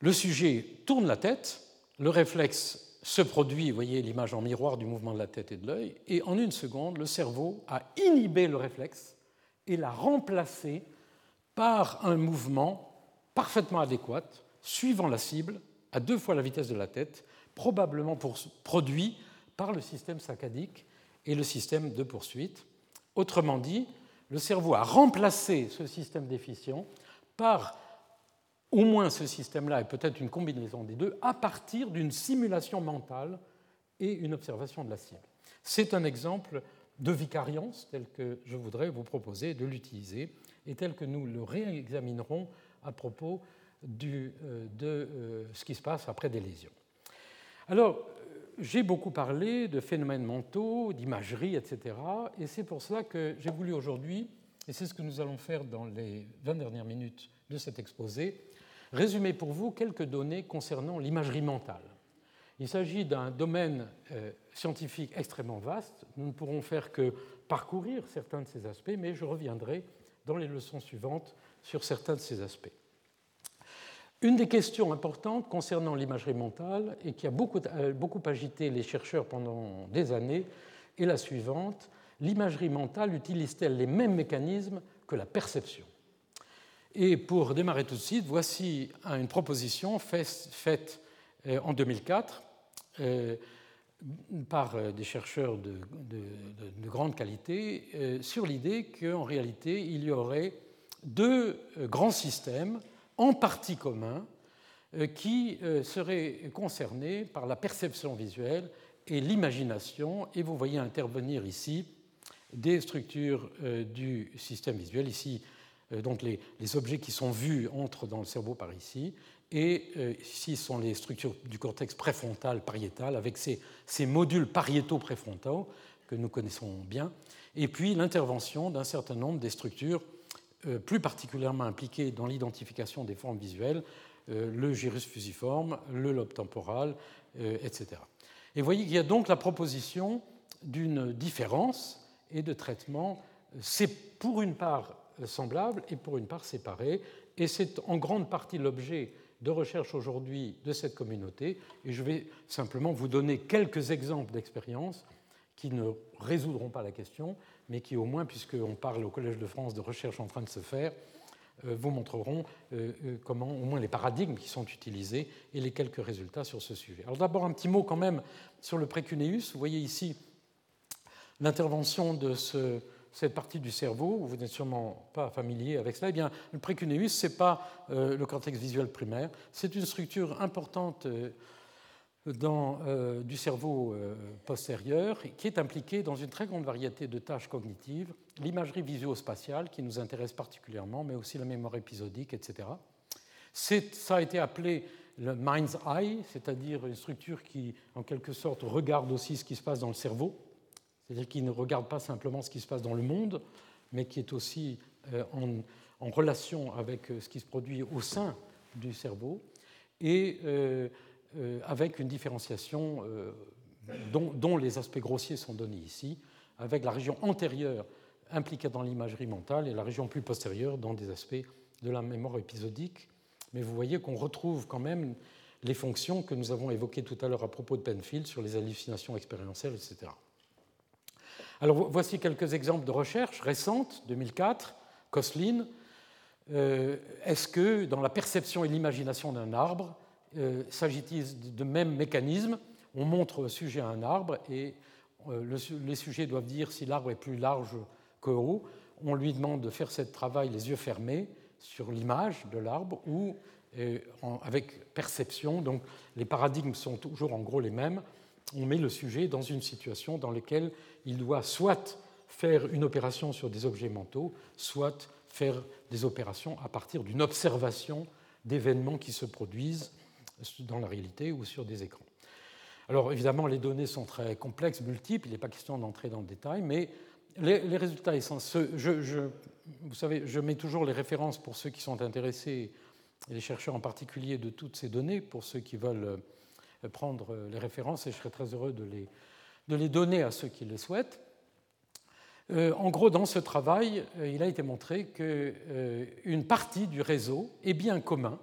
Le sujet tourne la tête, le réflexe se produit, vous voyez l'image en miroir du mouvement de la tête et de l'œil, et en une seconde, le cerveau a inhibé le réflexe et l'a remplacé par un mouvement parfaitement adéquat, suivant la cible, à deux fois la vitesse de la tête, probablement produit par le système saccadique et le système de poursuite. Autrement dit, le cerveau a remplacé ce système déficient par au moins ce système-là, et peut-être une combinaison des deux, à partir d'une simulation mentale et une observation de la cible. C'est un exemple de vicariance tel que je voudrais vous proposer de l'utiliser et tel que nous le réexaminerons à propos euh, de euh, ce qui se passe après des lésions. Alors, j'ai beaucoup parlé de phénomènes mentaux, d'imagerie, etc. Et c'est pour cela que j'ai voulu aujourd'hui, et c'est ce que nous allons faire dans les 20 dernières minutes de cet exposé, résumer pour vous quelques données concernant l'imagerie mentale. Il s'agit d'un domaine euh, scientifique extrêmement vaste. Nous ne pourrons faire que parcourir certains de ces aspects, mais je reviendrai dans les leçons suivantes sur certains de ces aspects. Une des questions importantes concernant l'imagerie mentale et qui a beaucoup, euh, agité les chercheurs pendant des années est la suivante. L'imagerie mentale utilise-t-elle les mêmes mécanismes que la perception? Et pour démarrer tout de suite, voici une proposition faite euh, en 2004 euh, par des chercheurs de, de grande qualité sur l'idée qu'en réalité, il y aurait deux grands systèmes en partie commun euh, qui euh, serait concerné par la perception visuelle et l'imagination. Et vous voyez intervenir ici des structures euh, du système visuel. Ici, donc les, objets qui sont vus entrent dans le cerveau par ici. Et ici sont les structures du cortex préfrontal pariétal avec ces, ces modules pariétaux préfrontaux que nous connaissons bien. Et puis l'intervention d'un certain nombre des structures euh, plus particulièrement impliqués dans l'identification des formes visuelles, euh, le gyrus fusiforme, le lobe temporal, euh, etc. Et vous voyez qu'il y a donc la proposition d'une différence et de traitement, c'est pour une part semblable et pour une part séparé, et c'est en grande partie l'objet de recherche aujourd'hui de cette communauté, et je vais simplement vous donner quelques exemples d'expériences qui ne résoudront pas la question, mais qui au moins, puisqu'on parle au Collège de France de recherche en train de se faire, euh, vous montreront euh, euh, comment au moins les paradigmes qui sont utilisés et les quelques résultats sur ce sujet. Alors d'abord un petit mot quand même sur le précuneus. Vous voyez ici l'intervention de cette partie du cerveau, vous n'êtes sûrement pas familier avec cela. Eh bien, le précuneus, ce n'est pas le cortex visuel primaire, c'est une structure importante dans, euh, du cerveau euh, postérieur qui est impliqué dans une très grande variété de tâches cognitives, l'imagerie visuospatiale qui nous intéresse particulièrement, mais aussi la mémoire épisodique, etc. Ça a été appelé le mind's eye, c'est-à-dire une structure qui, en quelque sorte, regarde aussi ce qui se passe dans le cerveau, c'est-à-dire qui ne regarde pas simplement ce qui se passe dans le monde, mais qui est aussi euh, en, relation avec ce qui se produit au sein du cerveau. Et euh, avec une différenciation euh, dont, les aspects grossiers sont donnés ici, avec la région antérieure impliquée dans l'imagerie mentale et la région plus postérieure dans des aspects de la mémoire épisodique. Mais vous voyez qu'on retrouve quand même les fonctions que nous avons évoquées tout à l'heure à propos de Penfield sur les hallucinations expérientielles, etc. Alors voici quelques exemples de recherche récentes, 2004, Koslin. Euh, est-ce que dans la perception et l'imagination d'un arbre, euh, s'agit-il de même mécanisme? On montre au sujet un arbre et euh, les sujets doivent dire si l'arbre est plus large que haut. on lui demande de faire ce travail les yeux fermés sur l'image de l'arbre ou avec perception. Donc les paradigmes sont toujours en gros les mêmes. On met le sujet dans une situation dans laquelle il doit soit faire une opération sur des objets mentaux, soit faire des opérations à partir d'une observation d'événements qui se produisent dans la réalité ou sur des écrans. Alors évidemment, les données sont très complexes, multiples, il n'est pas question d'entrer dans le détail, mais les, résultats essentiels, vous savez, je mets toujours les références pour ceux qui sont intéressés, et les chercheurs en particulier, de toutes ces données, pour ceux qui veulent euh, prendre les références, et je serai très heureux de les, de les donner à ceux qui le souhaitent. Euh, en gros, dans ce travail, euh, il a été montré qu'une partie du réseau est bien commun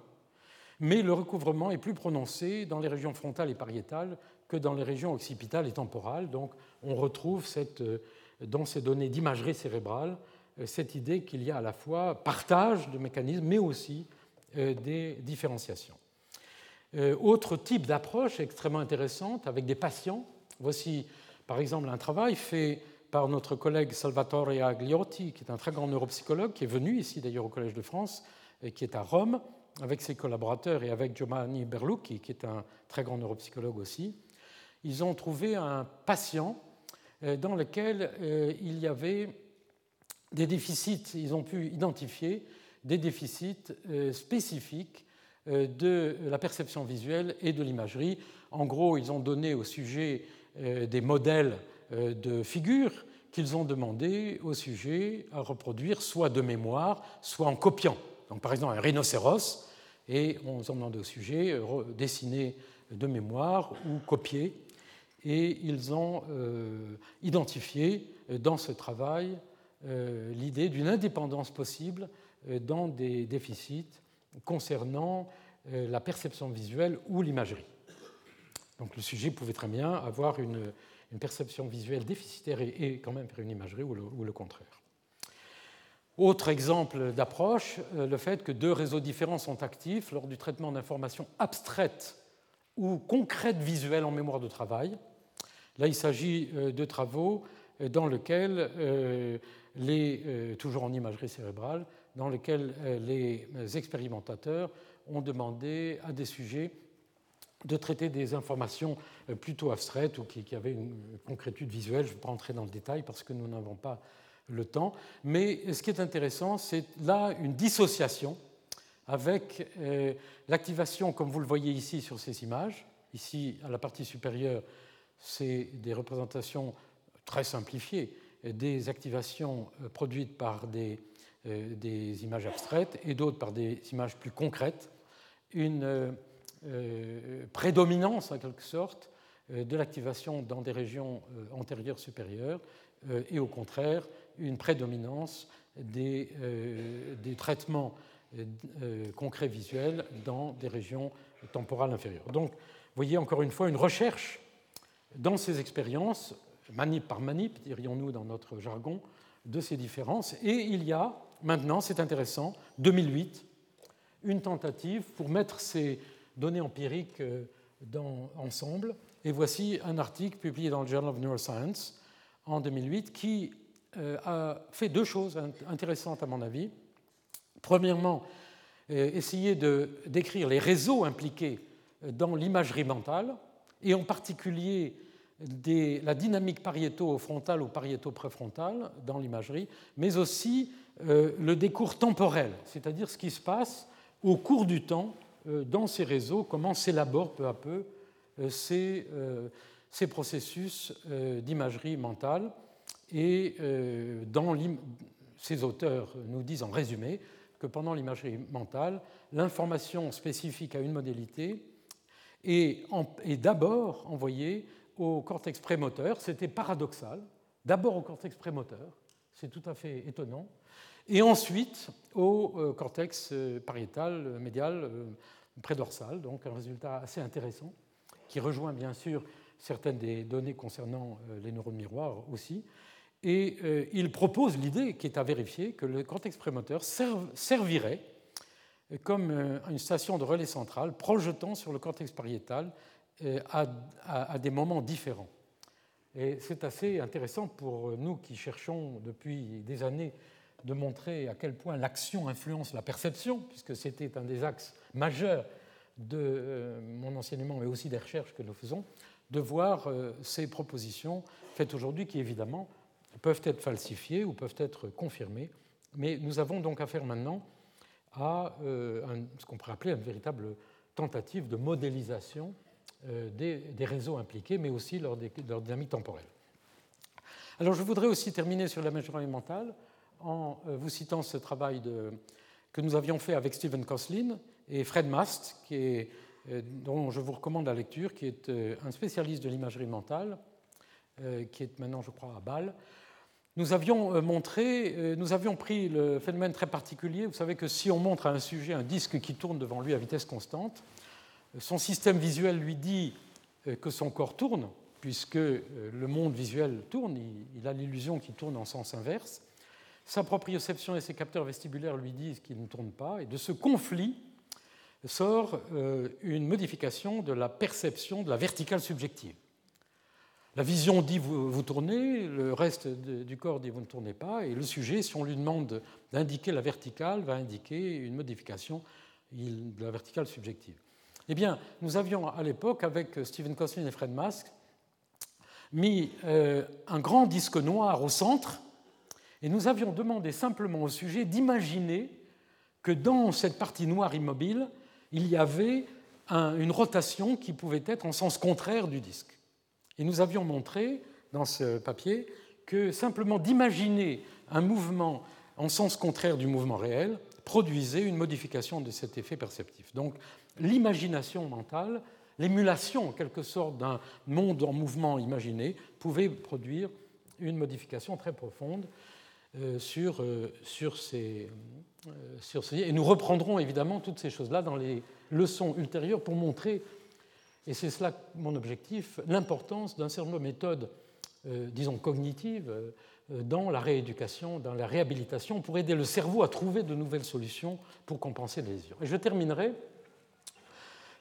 mais le recouvrement est plus prononcé dans les régions frontales et pariétales que dans les régions occipitales et temporales. Donc on retrouve euh, dans ces données d'imagerie cérébrale euh, cette idée qu'il y a à la fois partage de mécanismes, mais aussi euh, des différenciations. Autre type d'approche extrêmement intéressante avec des patients. Voici par exemple un travail fait par notre collègue Salvatore Agliotti, qui est un très grand neuropsychologue, qui est venu ici d'ailleurs au Collège de France, et qui est à Rome, avec ses collaborateurs et avec Giovanni Berlucchi, qui est un très grand neuropsychologue aussi, ils ont trouvé un patient euh, dans lequel euh, il y avait des déficits, ils ont pu identifier des déficits euh, spécifiques de la perception visuelle et de l'imagerie. En gros, ils ont donné au sujet des modèles de figures qu'ils ont demandé au sujet à reproduire soit de mémoire, soit en copiant. Donc, par exemple, un rhinocéros, et on s'en demande au sujet euh, dessiner de mémoire ou copier. Et ils ont euh, identifié euh, dans ce travail l'idée d'une indépendance possible dans des déficits concernant la perception visuelle ou l'imagerie. Donc le sujet pouvait très bien avoir une, perception visuelle déficitaire et, quand même faire une imagerie ou le contraire. Autre exemple d'approche, euh, le fait que deux réseaux différents sont actifs lors du traitement d'informations abstraites ou concrètes visuelles en mémoire de travail. Là, il s'agit euh, de travaux euh, dans lesquels, les, toujours en imagerie cérébrale, dans lesquels les expérimentateurs ont demandé à des sujets de traiter des informations plutôt abstraites ou qui, avaient une concrétude visuelle. Je ne vais pas entrer dans le détail parce que nous n'avons pas le temps. Mais ce qui est intéressant, c'est là une dissociation avec euh, l'activation, comme vous le voyez ici sur ces images. Ici, à la partie supérieure, c'est des représentations très simplifiées des activations euh, produites par des, euh, des images abstraites et d'autres par des images plus concrètes. Une prédominance, en quelque sorte, de l'activation dans des régions antérieures supérieures et au contraire une prédominance des, euh, des traitements euh, concrets visuels dans des régions temporales inférieures. Donc, vous voyez encore une fois une recherche dans ces expériences, manip par manip, dirions-nous dans notre jargon, de ces différences. Et il y a maintenant, c'est intéressant, 2008, une tentative pour mettre ces données empiriques euh, ensemble. Et voici un article publié dans le Journal of Neuroscience en 2008 qui euh, a fait deux choses intéressantes à mon avis. Premièrement, euh, essayer de décrire les réseaux impliqués dans l'imagerie mentale, et en particulier la dynamique pariéto-frontale ou pariéto-préfrontale dans l'imagerie, mais aussi le décours temporel, c'est-à-dire ce qui se passe au cours du temps dans ces réseaux, comment s'élaborent peu à peu ces, ces processus d'imagerie mentale. Et euh, dans ces auteurs nous disent en résumé que pendant l'imagerie mentale, l'information spécifique à une modalité est, d'abord envoyée au cortex prémoteur. C'était paradoxal. D'abord au cortex prémoteur, c'est tout à fait étonnant. Et ensuite au euh, cortex euh, pariétal, médial, prédorsal. Donc un résultat assez intéressant qui rejoint bien sûr certaines des données concernant les neurones miroirs aussi. Et euh, il propose l'idée, qui est à vérifier, que le cortex prémoteur servirait comme euh, une station de relais centrale projetant sur le cortex pariétal euh, à, des moments différents. Et c'est assez intéressant pour nous qui cherchons depuis des années de montrer à quel point l'action influence la perception, puisque c'était un des axes majeurs de euh, mon enseignement, mais aussi des recherches que nous faisons, de voir euh, ces propositions faites aujourd'hui qui, évidemment, peuvent être falsifiées ou peuvent être confirmées. Mais nous avons donc affaire maintenant à euh, ce qu'on pourrait appeler une véritable tentative de modélisation des, réseaux impliqués, mais aussi leur, dynamique temporelle. Alors je voudrais aussi terminer sur la majorité mentale en vous citant ce travail que nous avions fait avec Stephen Koslin et Fred Mast, euh, dont je vous recommande la lecture, qui est euh, un spécialiste de l'imagerie mentale, euh, qui est maintenant, je crois, à Bâle. Nous avions montré, nous avions pris le phénomène très particulier. Vous savez que si on montre à un sujet un disque qui tourne devant lui à vitesse constante, son système visuel lui dit que son corps tourne, puisque le monde visuel tourne, il a l'illusion qu'il tourne en sens inverse. Sa proprioception et ses capteurs vestibulaires lui disent qu'il ne tourne pas, et de ce conflit sort euh, une modification de la perception de la verticale subjective. La vision dit vous, tournez, le reste du corps dit vous ne tournez pas, et le sujet, si on lui demande d'indiquer la verticale, va indiquer une modification de la verticale subjective. Eh bien, nous avions à l'époque, avec Stephen Koslin et Fred Mask, mis euh, un grand disque noir au centre et nous avions demandé simplement au sujet d'imaginer que dans cette partie noire immobile, il y avait une rotation qui pouvait être en sens contraire du disque. Et nous avions montré dans ce papier que simplement d'imaginer un mouvement en sens contraire du mouvement réel produisait une modification de cet effet perceptif. Donc l'imagination mentale, l'émulation en quelque sorte d'un monde en mouvement imaginé pouvait produire une modification très profonde sur, euh, sur, ces, euh, sur ces... Et nous reprendrons évidemment toutes ces choses-là dans les leçons ultérieures pour montrer, et c'est cela mon objectif, l'importance d'un certain nombre de méthodes, disons, cognitives dans la rééducation, dans la réhabilitation, pour aider le cerveau à trouver de nouvelles solutions pour compenser les lésions. Et je terminerai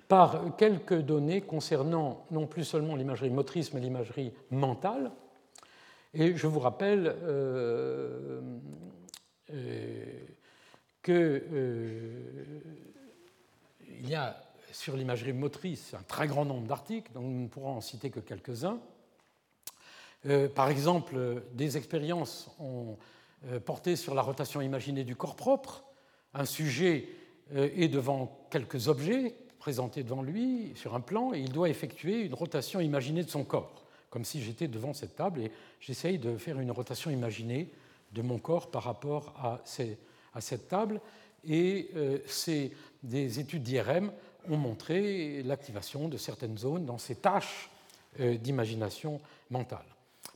par quelques données concernant non plus seulement l'imagerie motrice, mais l'imagerie mentale. Et je vous rappelle euh, euh, qu'il euh, y a sur l'imagerie motrice un très grand nombre d'articles, dont nous ne pourrons en citer que quelques-uns. par exemple, des expériences ont porté sur la rotation imaginée du corps propre. Un sujet est devant quelques objets présentés devant lui sur un plan et il doit effectuer une rotation imaginée de son corps comme si j'étais devant cette table et j'essaye de faire une rotation imaginée de mon corps par rapport à, cette table. Et euh, des études d'IRM ont montré l'activation de certaines zones dans ces tâches euh, d'imagination mentale.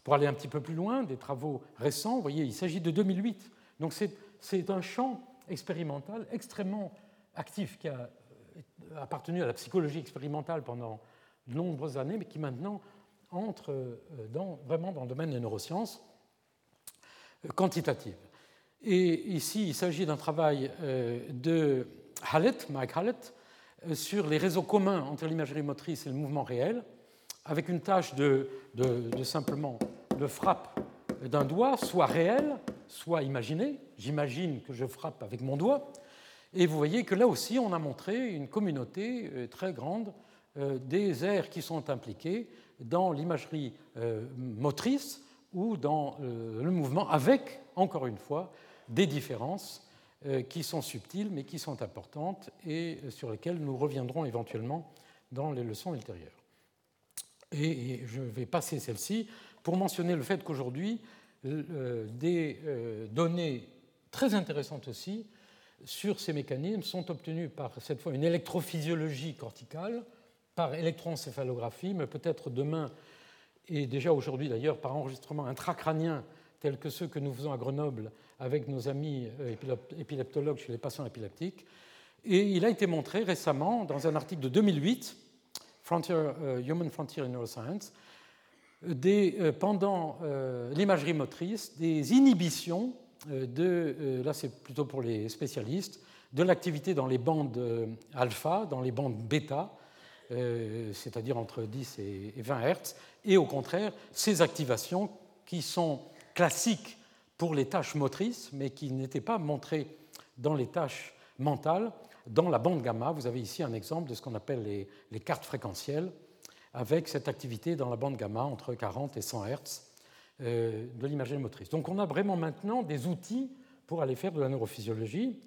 Pour aller un petit peu plus loin, des travaux récents, vous voyez, il s'agit de 2008. Donc c'est un champ expérimental extrêmement actif qui a euh, appartenu à la psychologie expérimentale pendant de nombreuses années, mais qui maintenant entre euh, dans, vraiment dans le domaine des neurosciences euh, quantitatives. Et ici, il s'agit d'un travail euh, de Hallett, Mike Hallett, sur les réseaux communs entre l'imagerie motrice et le mouvement réel, avec une tâche de, de, simplement de frappe d'un doigt, soit réel, soit imaginé. J'imagine que je frappe avec mon doigt. Et vous voyez que là aussi, on a montré une communauté très grande des aires qui sont impliquées dans l'imagerie euh, motrice ou dans euh, le mouvement, avec, encore une fois, des différences euh, qui sont subtiles mais qui sont importantes et sur lesquelles nous reviendrons éventuellement dans les leçons ultérieures. Et je vais passer celle-ci pour mentionner le fait qu'aujourd'hui, des données très intéressantes aussi sur ces mécanismes sont obtenues par cette fois une électrophysiologie corticale par électroencéphalographie, mais peut-être demain, et déjà aujourd'hui d'ailleurs, par enregistrement intracrânien, tel que ceux que nous faisons à Grenoble avec nos amis euh, épileptologues chez les patients épileptiques. Et il a été montré récemment dans un article de 2008, Frontier, euh, Human Frontier in Neuroscience, euh, pendant l'imagerie motrice, des inhibitions de, là c'est plutôt pour les spécialistes, de l'activité dans les bandes alpha, dans les bandes bêta, c'est-à-dire entre 10 et 20 Hz, et au contraire, ces activations qui sont classiques pour les tâches motrices, mais qui n'étaient pas montrées dans les tâches mentales. Dans la bande gamma, vous avez ici un exemple de ce qu'on appelle les, cartes fréquentielles, avec cette activité dans la bande gamma entre 40 et 100 Hz euh, de l'imagerie motrice. Donc on a vraiment maintenant des outils pour aller faire de la neurophysiologie,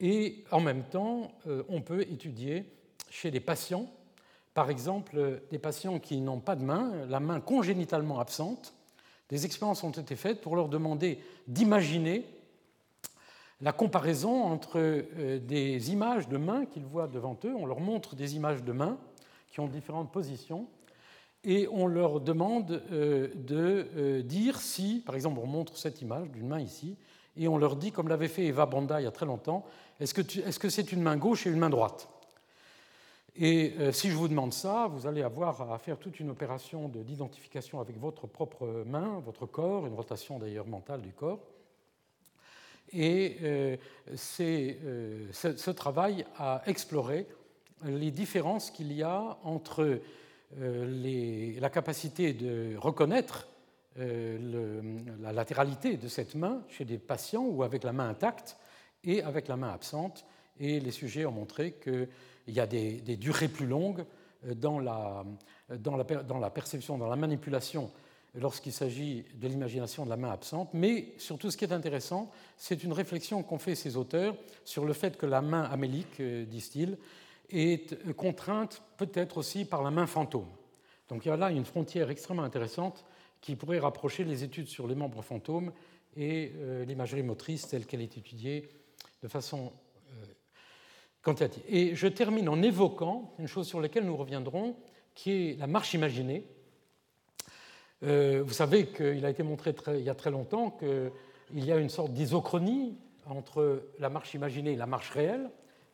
et en même temps, euh, on peut étudier chez des patients, par exemple des patients qui n'ont pas de main, la main congénitalement absente, des expériences ont été faites pour leur demander d'imaginer la comparaison entre euh, des images de mains qu'ils voient devant eux. On leur montre des images de mains qui ont différentes positions et on leur demande euh, de euh, dire si, par exemple, on montre cette image d'une main ici et on leur dit, comme l'avait fait Eva Banda il y a très longtemps, est-ce que c'est une main gauche et une main droite? Et euh, si je vous demande ça, vous allez avoir à faire toute une opération d'identification avec votre propre main, votre corps, une rotation d'ailleurs mentale du corps. Et euh, euh, ce, travail a exploré les différences qu'il y a entre la capacité de reconnaître la latéralité de cette main chez des patients ou avec la main intacte et avec la main absente. Et les sujets ont montré que il y a des, durées plus longues euh, dans la, la, dans la, perception, dans la manipulation, lorsqu'il s'agit de l'imagination de la main absente. Mais surtout, ce qui est intéressant, c'est une réflexion qu'ont fait ces auteurs sur le fait que la main amélique, euh, disent-ils, est contrainte peut-être aussi par la main fantôme. Donc il y a là une frontière extrêmement intéressante qui pourrait rapprocher les études sur les membres fantômes et euh, l'imagerie motrice telle qu'elle est étudiée de façon et je termine en évoquant une chose sur laquelle nous reviendrons, qui est la marche imaginée. Euh, vous savez qu'il a été montré il y a très longtemps qu'il y a une sorte d'isochronie entre la marche imaginée et la marche réelle.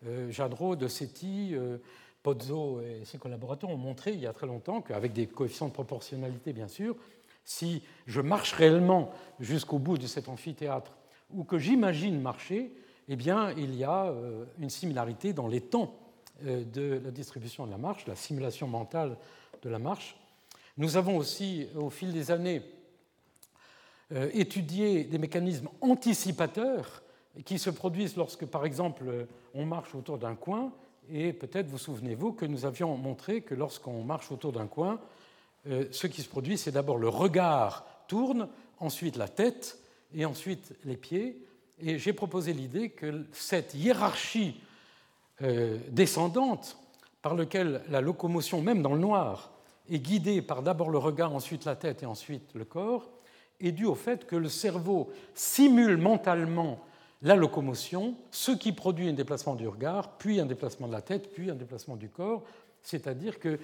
Euh, Jadro, De Setti, euh, Pozzo et ses collaborateurs ont montré il y a très longtemps qu'avec des coefficients de proportionnalité, bien sûr, si je marche réellement jusqu'au bout de cet amphithéâtre ou que j'imagine marcher, eh bien, il y a euh, une similarité dans les temps euh, de la distribution de la marche, la simulation mentale de la marche. Nous avons aussi, au fil des années, euh, étudié des mécanismes anticipateurs qui se produisent lorsque, par exemple, on marche autour d'un coin, et peut-être vous souvenez-vous que nous avions montré que lorsqu'on marche autour d'un coin, ce qui se produit, c'est d'abord le regard tourne, ensuite la tête, et ensuite les pieds, et j'ai proposé l'idée que cette hiérarchie euh, descendante, par laquelle la locomotion, même dans le noir, est guidée par d'abord le regard, ensuite la tête et ensuite le corps, est due au fait que le cerveau simule mentalement la locomotion, ce qui produit un déplacement du regard, puis un déplacement de la tête, puis un déplacement du corps. C'est-à-dire que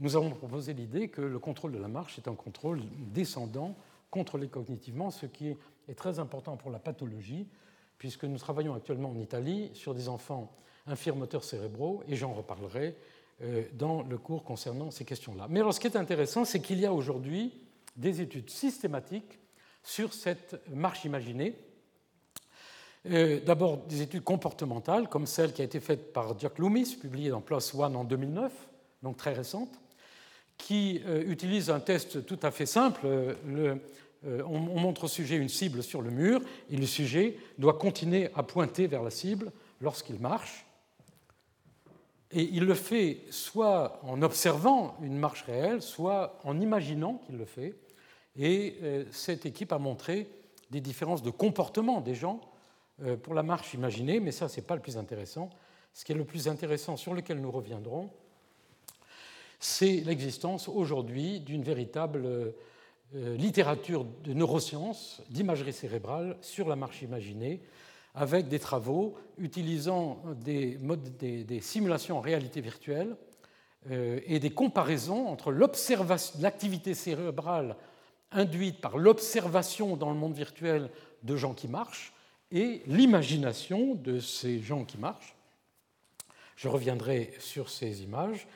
nous avons proposé l'idée que le contrôle de la marche est un contrôle descendant, contrôlé cognitivement, ce qui est très important pour la pathologie, puisque nous travaillons actuellement en Italie sur des enfants infirmoteurs cérébraux, et j'en reparlerai euh, dans le cours concernant ces questions-là. Mais alors ce qui est intéressant, c'est qu'il y a aujourd'hui des études systématiques sur cette marche imaginée. Euh, d'abord des études comportementales, comme celle qui a été faite par Dirk Loomis, publiée dans PLOS ONE en 2009, donc très récente, qui euh, utilise un test tout à fait simple, le euh, on, montre au sujet une cible sur le mur et le sujet doit continuer à pointer vers la cible lorsqu'il marche. Et il le fait soit en observant une marche réelle, soit en imaginant qu'il le fait. Et euh, cette équipe a montré des différences de comportement des gens euh, pour la marche imaginée, mais ça, ce n'est pas le plus intéressant. Ce qui est le plus intéressant, sur lequel nous reviendrons, c'est l'existence aujourd'hui d'une véritable littérature de neurosciences, d'imagerie cérébrale sur la marche imaginée, avec des travaux utilisant des, des, simulations en réalité virtuelle euh, et des comparaisons entre l'activité cérébrale induite par l'observation dans le monde virtuel de gens qui marchent et l'imagination de ces gens qui marchent. Je reviendrai sur ces images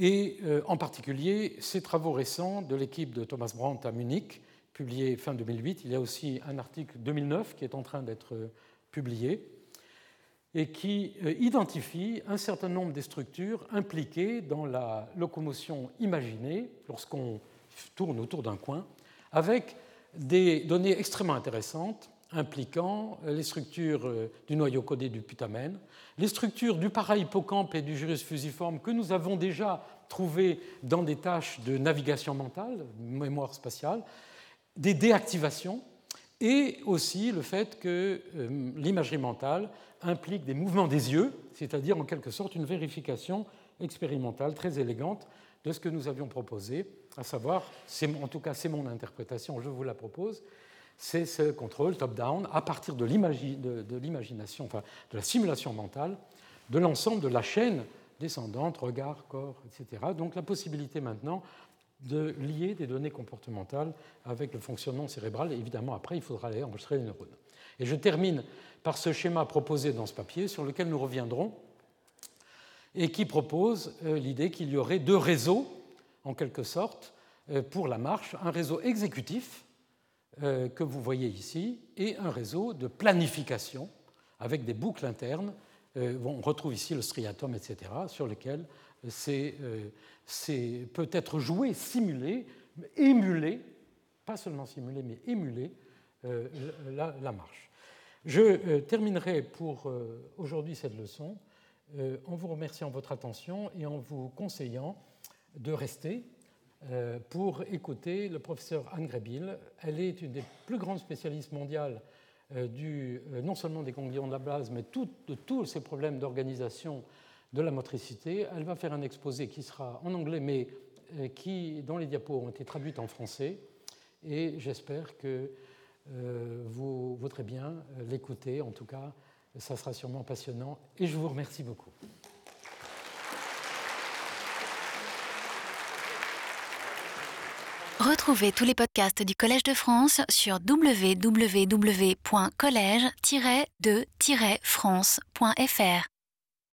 et euh, en particulier ces travaux récents de l'équipe de Thomas Brandt à Munich, publiés fin 2008. Il y a aussi un article 2009 qui est en train d'être euh, publié et qui euh, identifie un certain nombre des structures impliquées dans la locomotion imaginée lorsqu'on tourne autour d'un coin, avec des données extrêmement intéressantes impliquant les structures du noyau codé du putamène, les structures du para-hippocampe et du gyrus fusiforme que nous avons déjà trouvées dans des tâches de navigation mentale, mémoire spatiale, des déactivations, et aussi le fait que euh, l'imagerie mentale implique des mouvements des yeux, c'est-à-dire en quelque sorte une vérification expérimentale très élégante de ce que nous avions proposé, à savoir, en tout cas c'est mon interprétation, je vous la propose, c'est ce contrôle top-down à partir de l'imagination, enfin de la simulation mentale de l'ensemble de la chaîne descendante, regard, corps, etc. Donc la possibilité maintenant de lier des données comportementales avec le fonctionnement cérébral. Évidemment, après, il faudra aller enregistrer les neurones. Et je termine par ce schéma proposé dans ce papier, sur lequel nous reviendrons, et qui propose euh, l'idée qu'il y aurait deux réseaux, en quelque sorte, euh, pour la marche, un réseau exécutif, que vous voyez ici, et un réseau de planification, avec des boucles internes. on retrouve ici le striatum, etc., sur lequel c'est peut être joué, simulé, émulé, pas seulement simulé, mais émulé la, marche. Je terminerai pour aujourd'hui cette leçon euh, en vous remerciant de votre attention et en vous conseillant de rester euh, pour écouter le professeur Anne Grebil. Elle est une des plus grandes spécialistes mondiales euh, du, non seulement des ganglions de la base, mais de tous ces problèmes d'organisation de la motricité. Elle va faire un exposé qui sera en anglais, mais qui, dont les diapos ont été traduites en français. Et j'espère que vous voudrez bien l'écouter, en tout cas ça sera sûrement passionnant et je vous remercie beaucoup. Retrouvez tous les podcasts du Collège de France sur www.collège-de-france.fr.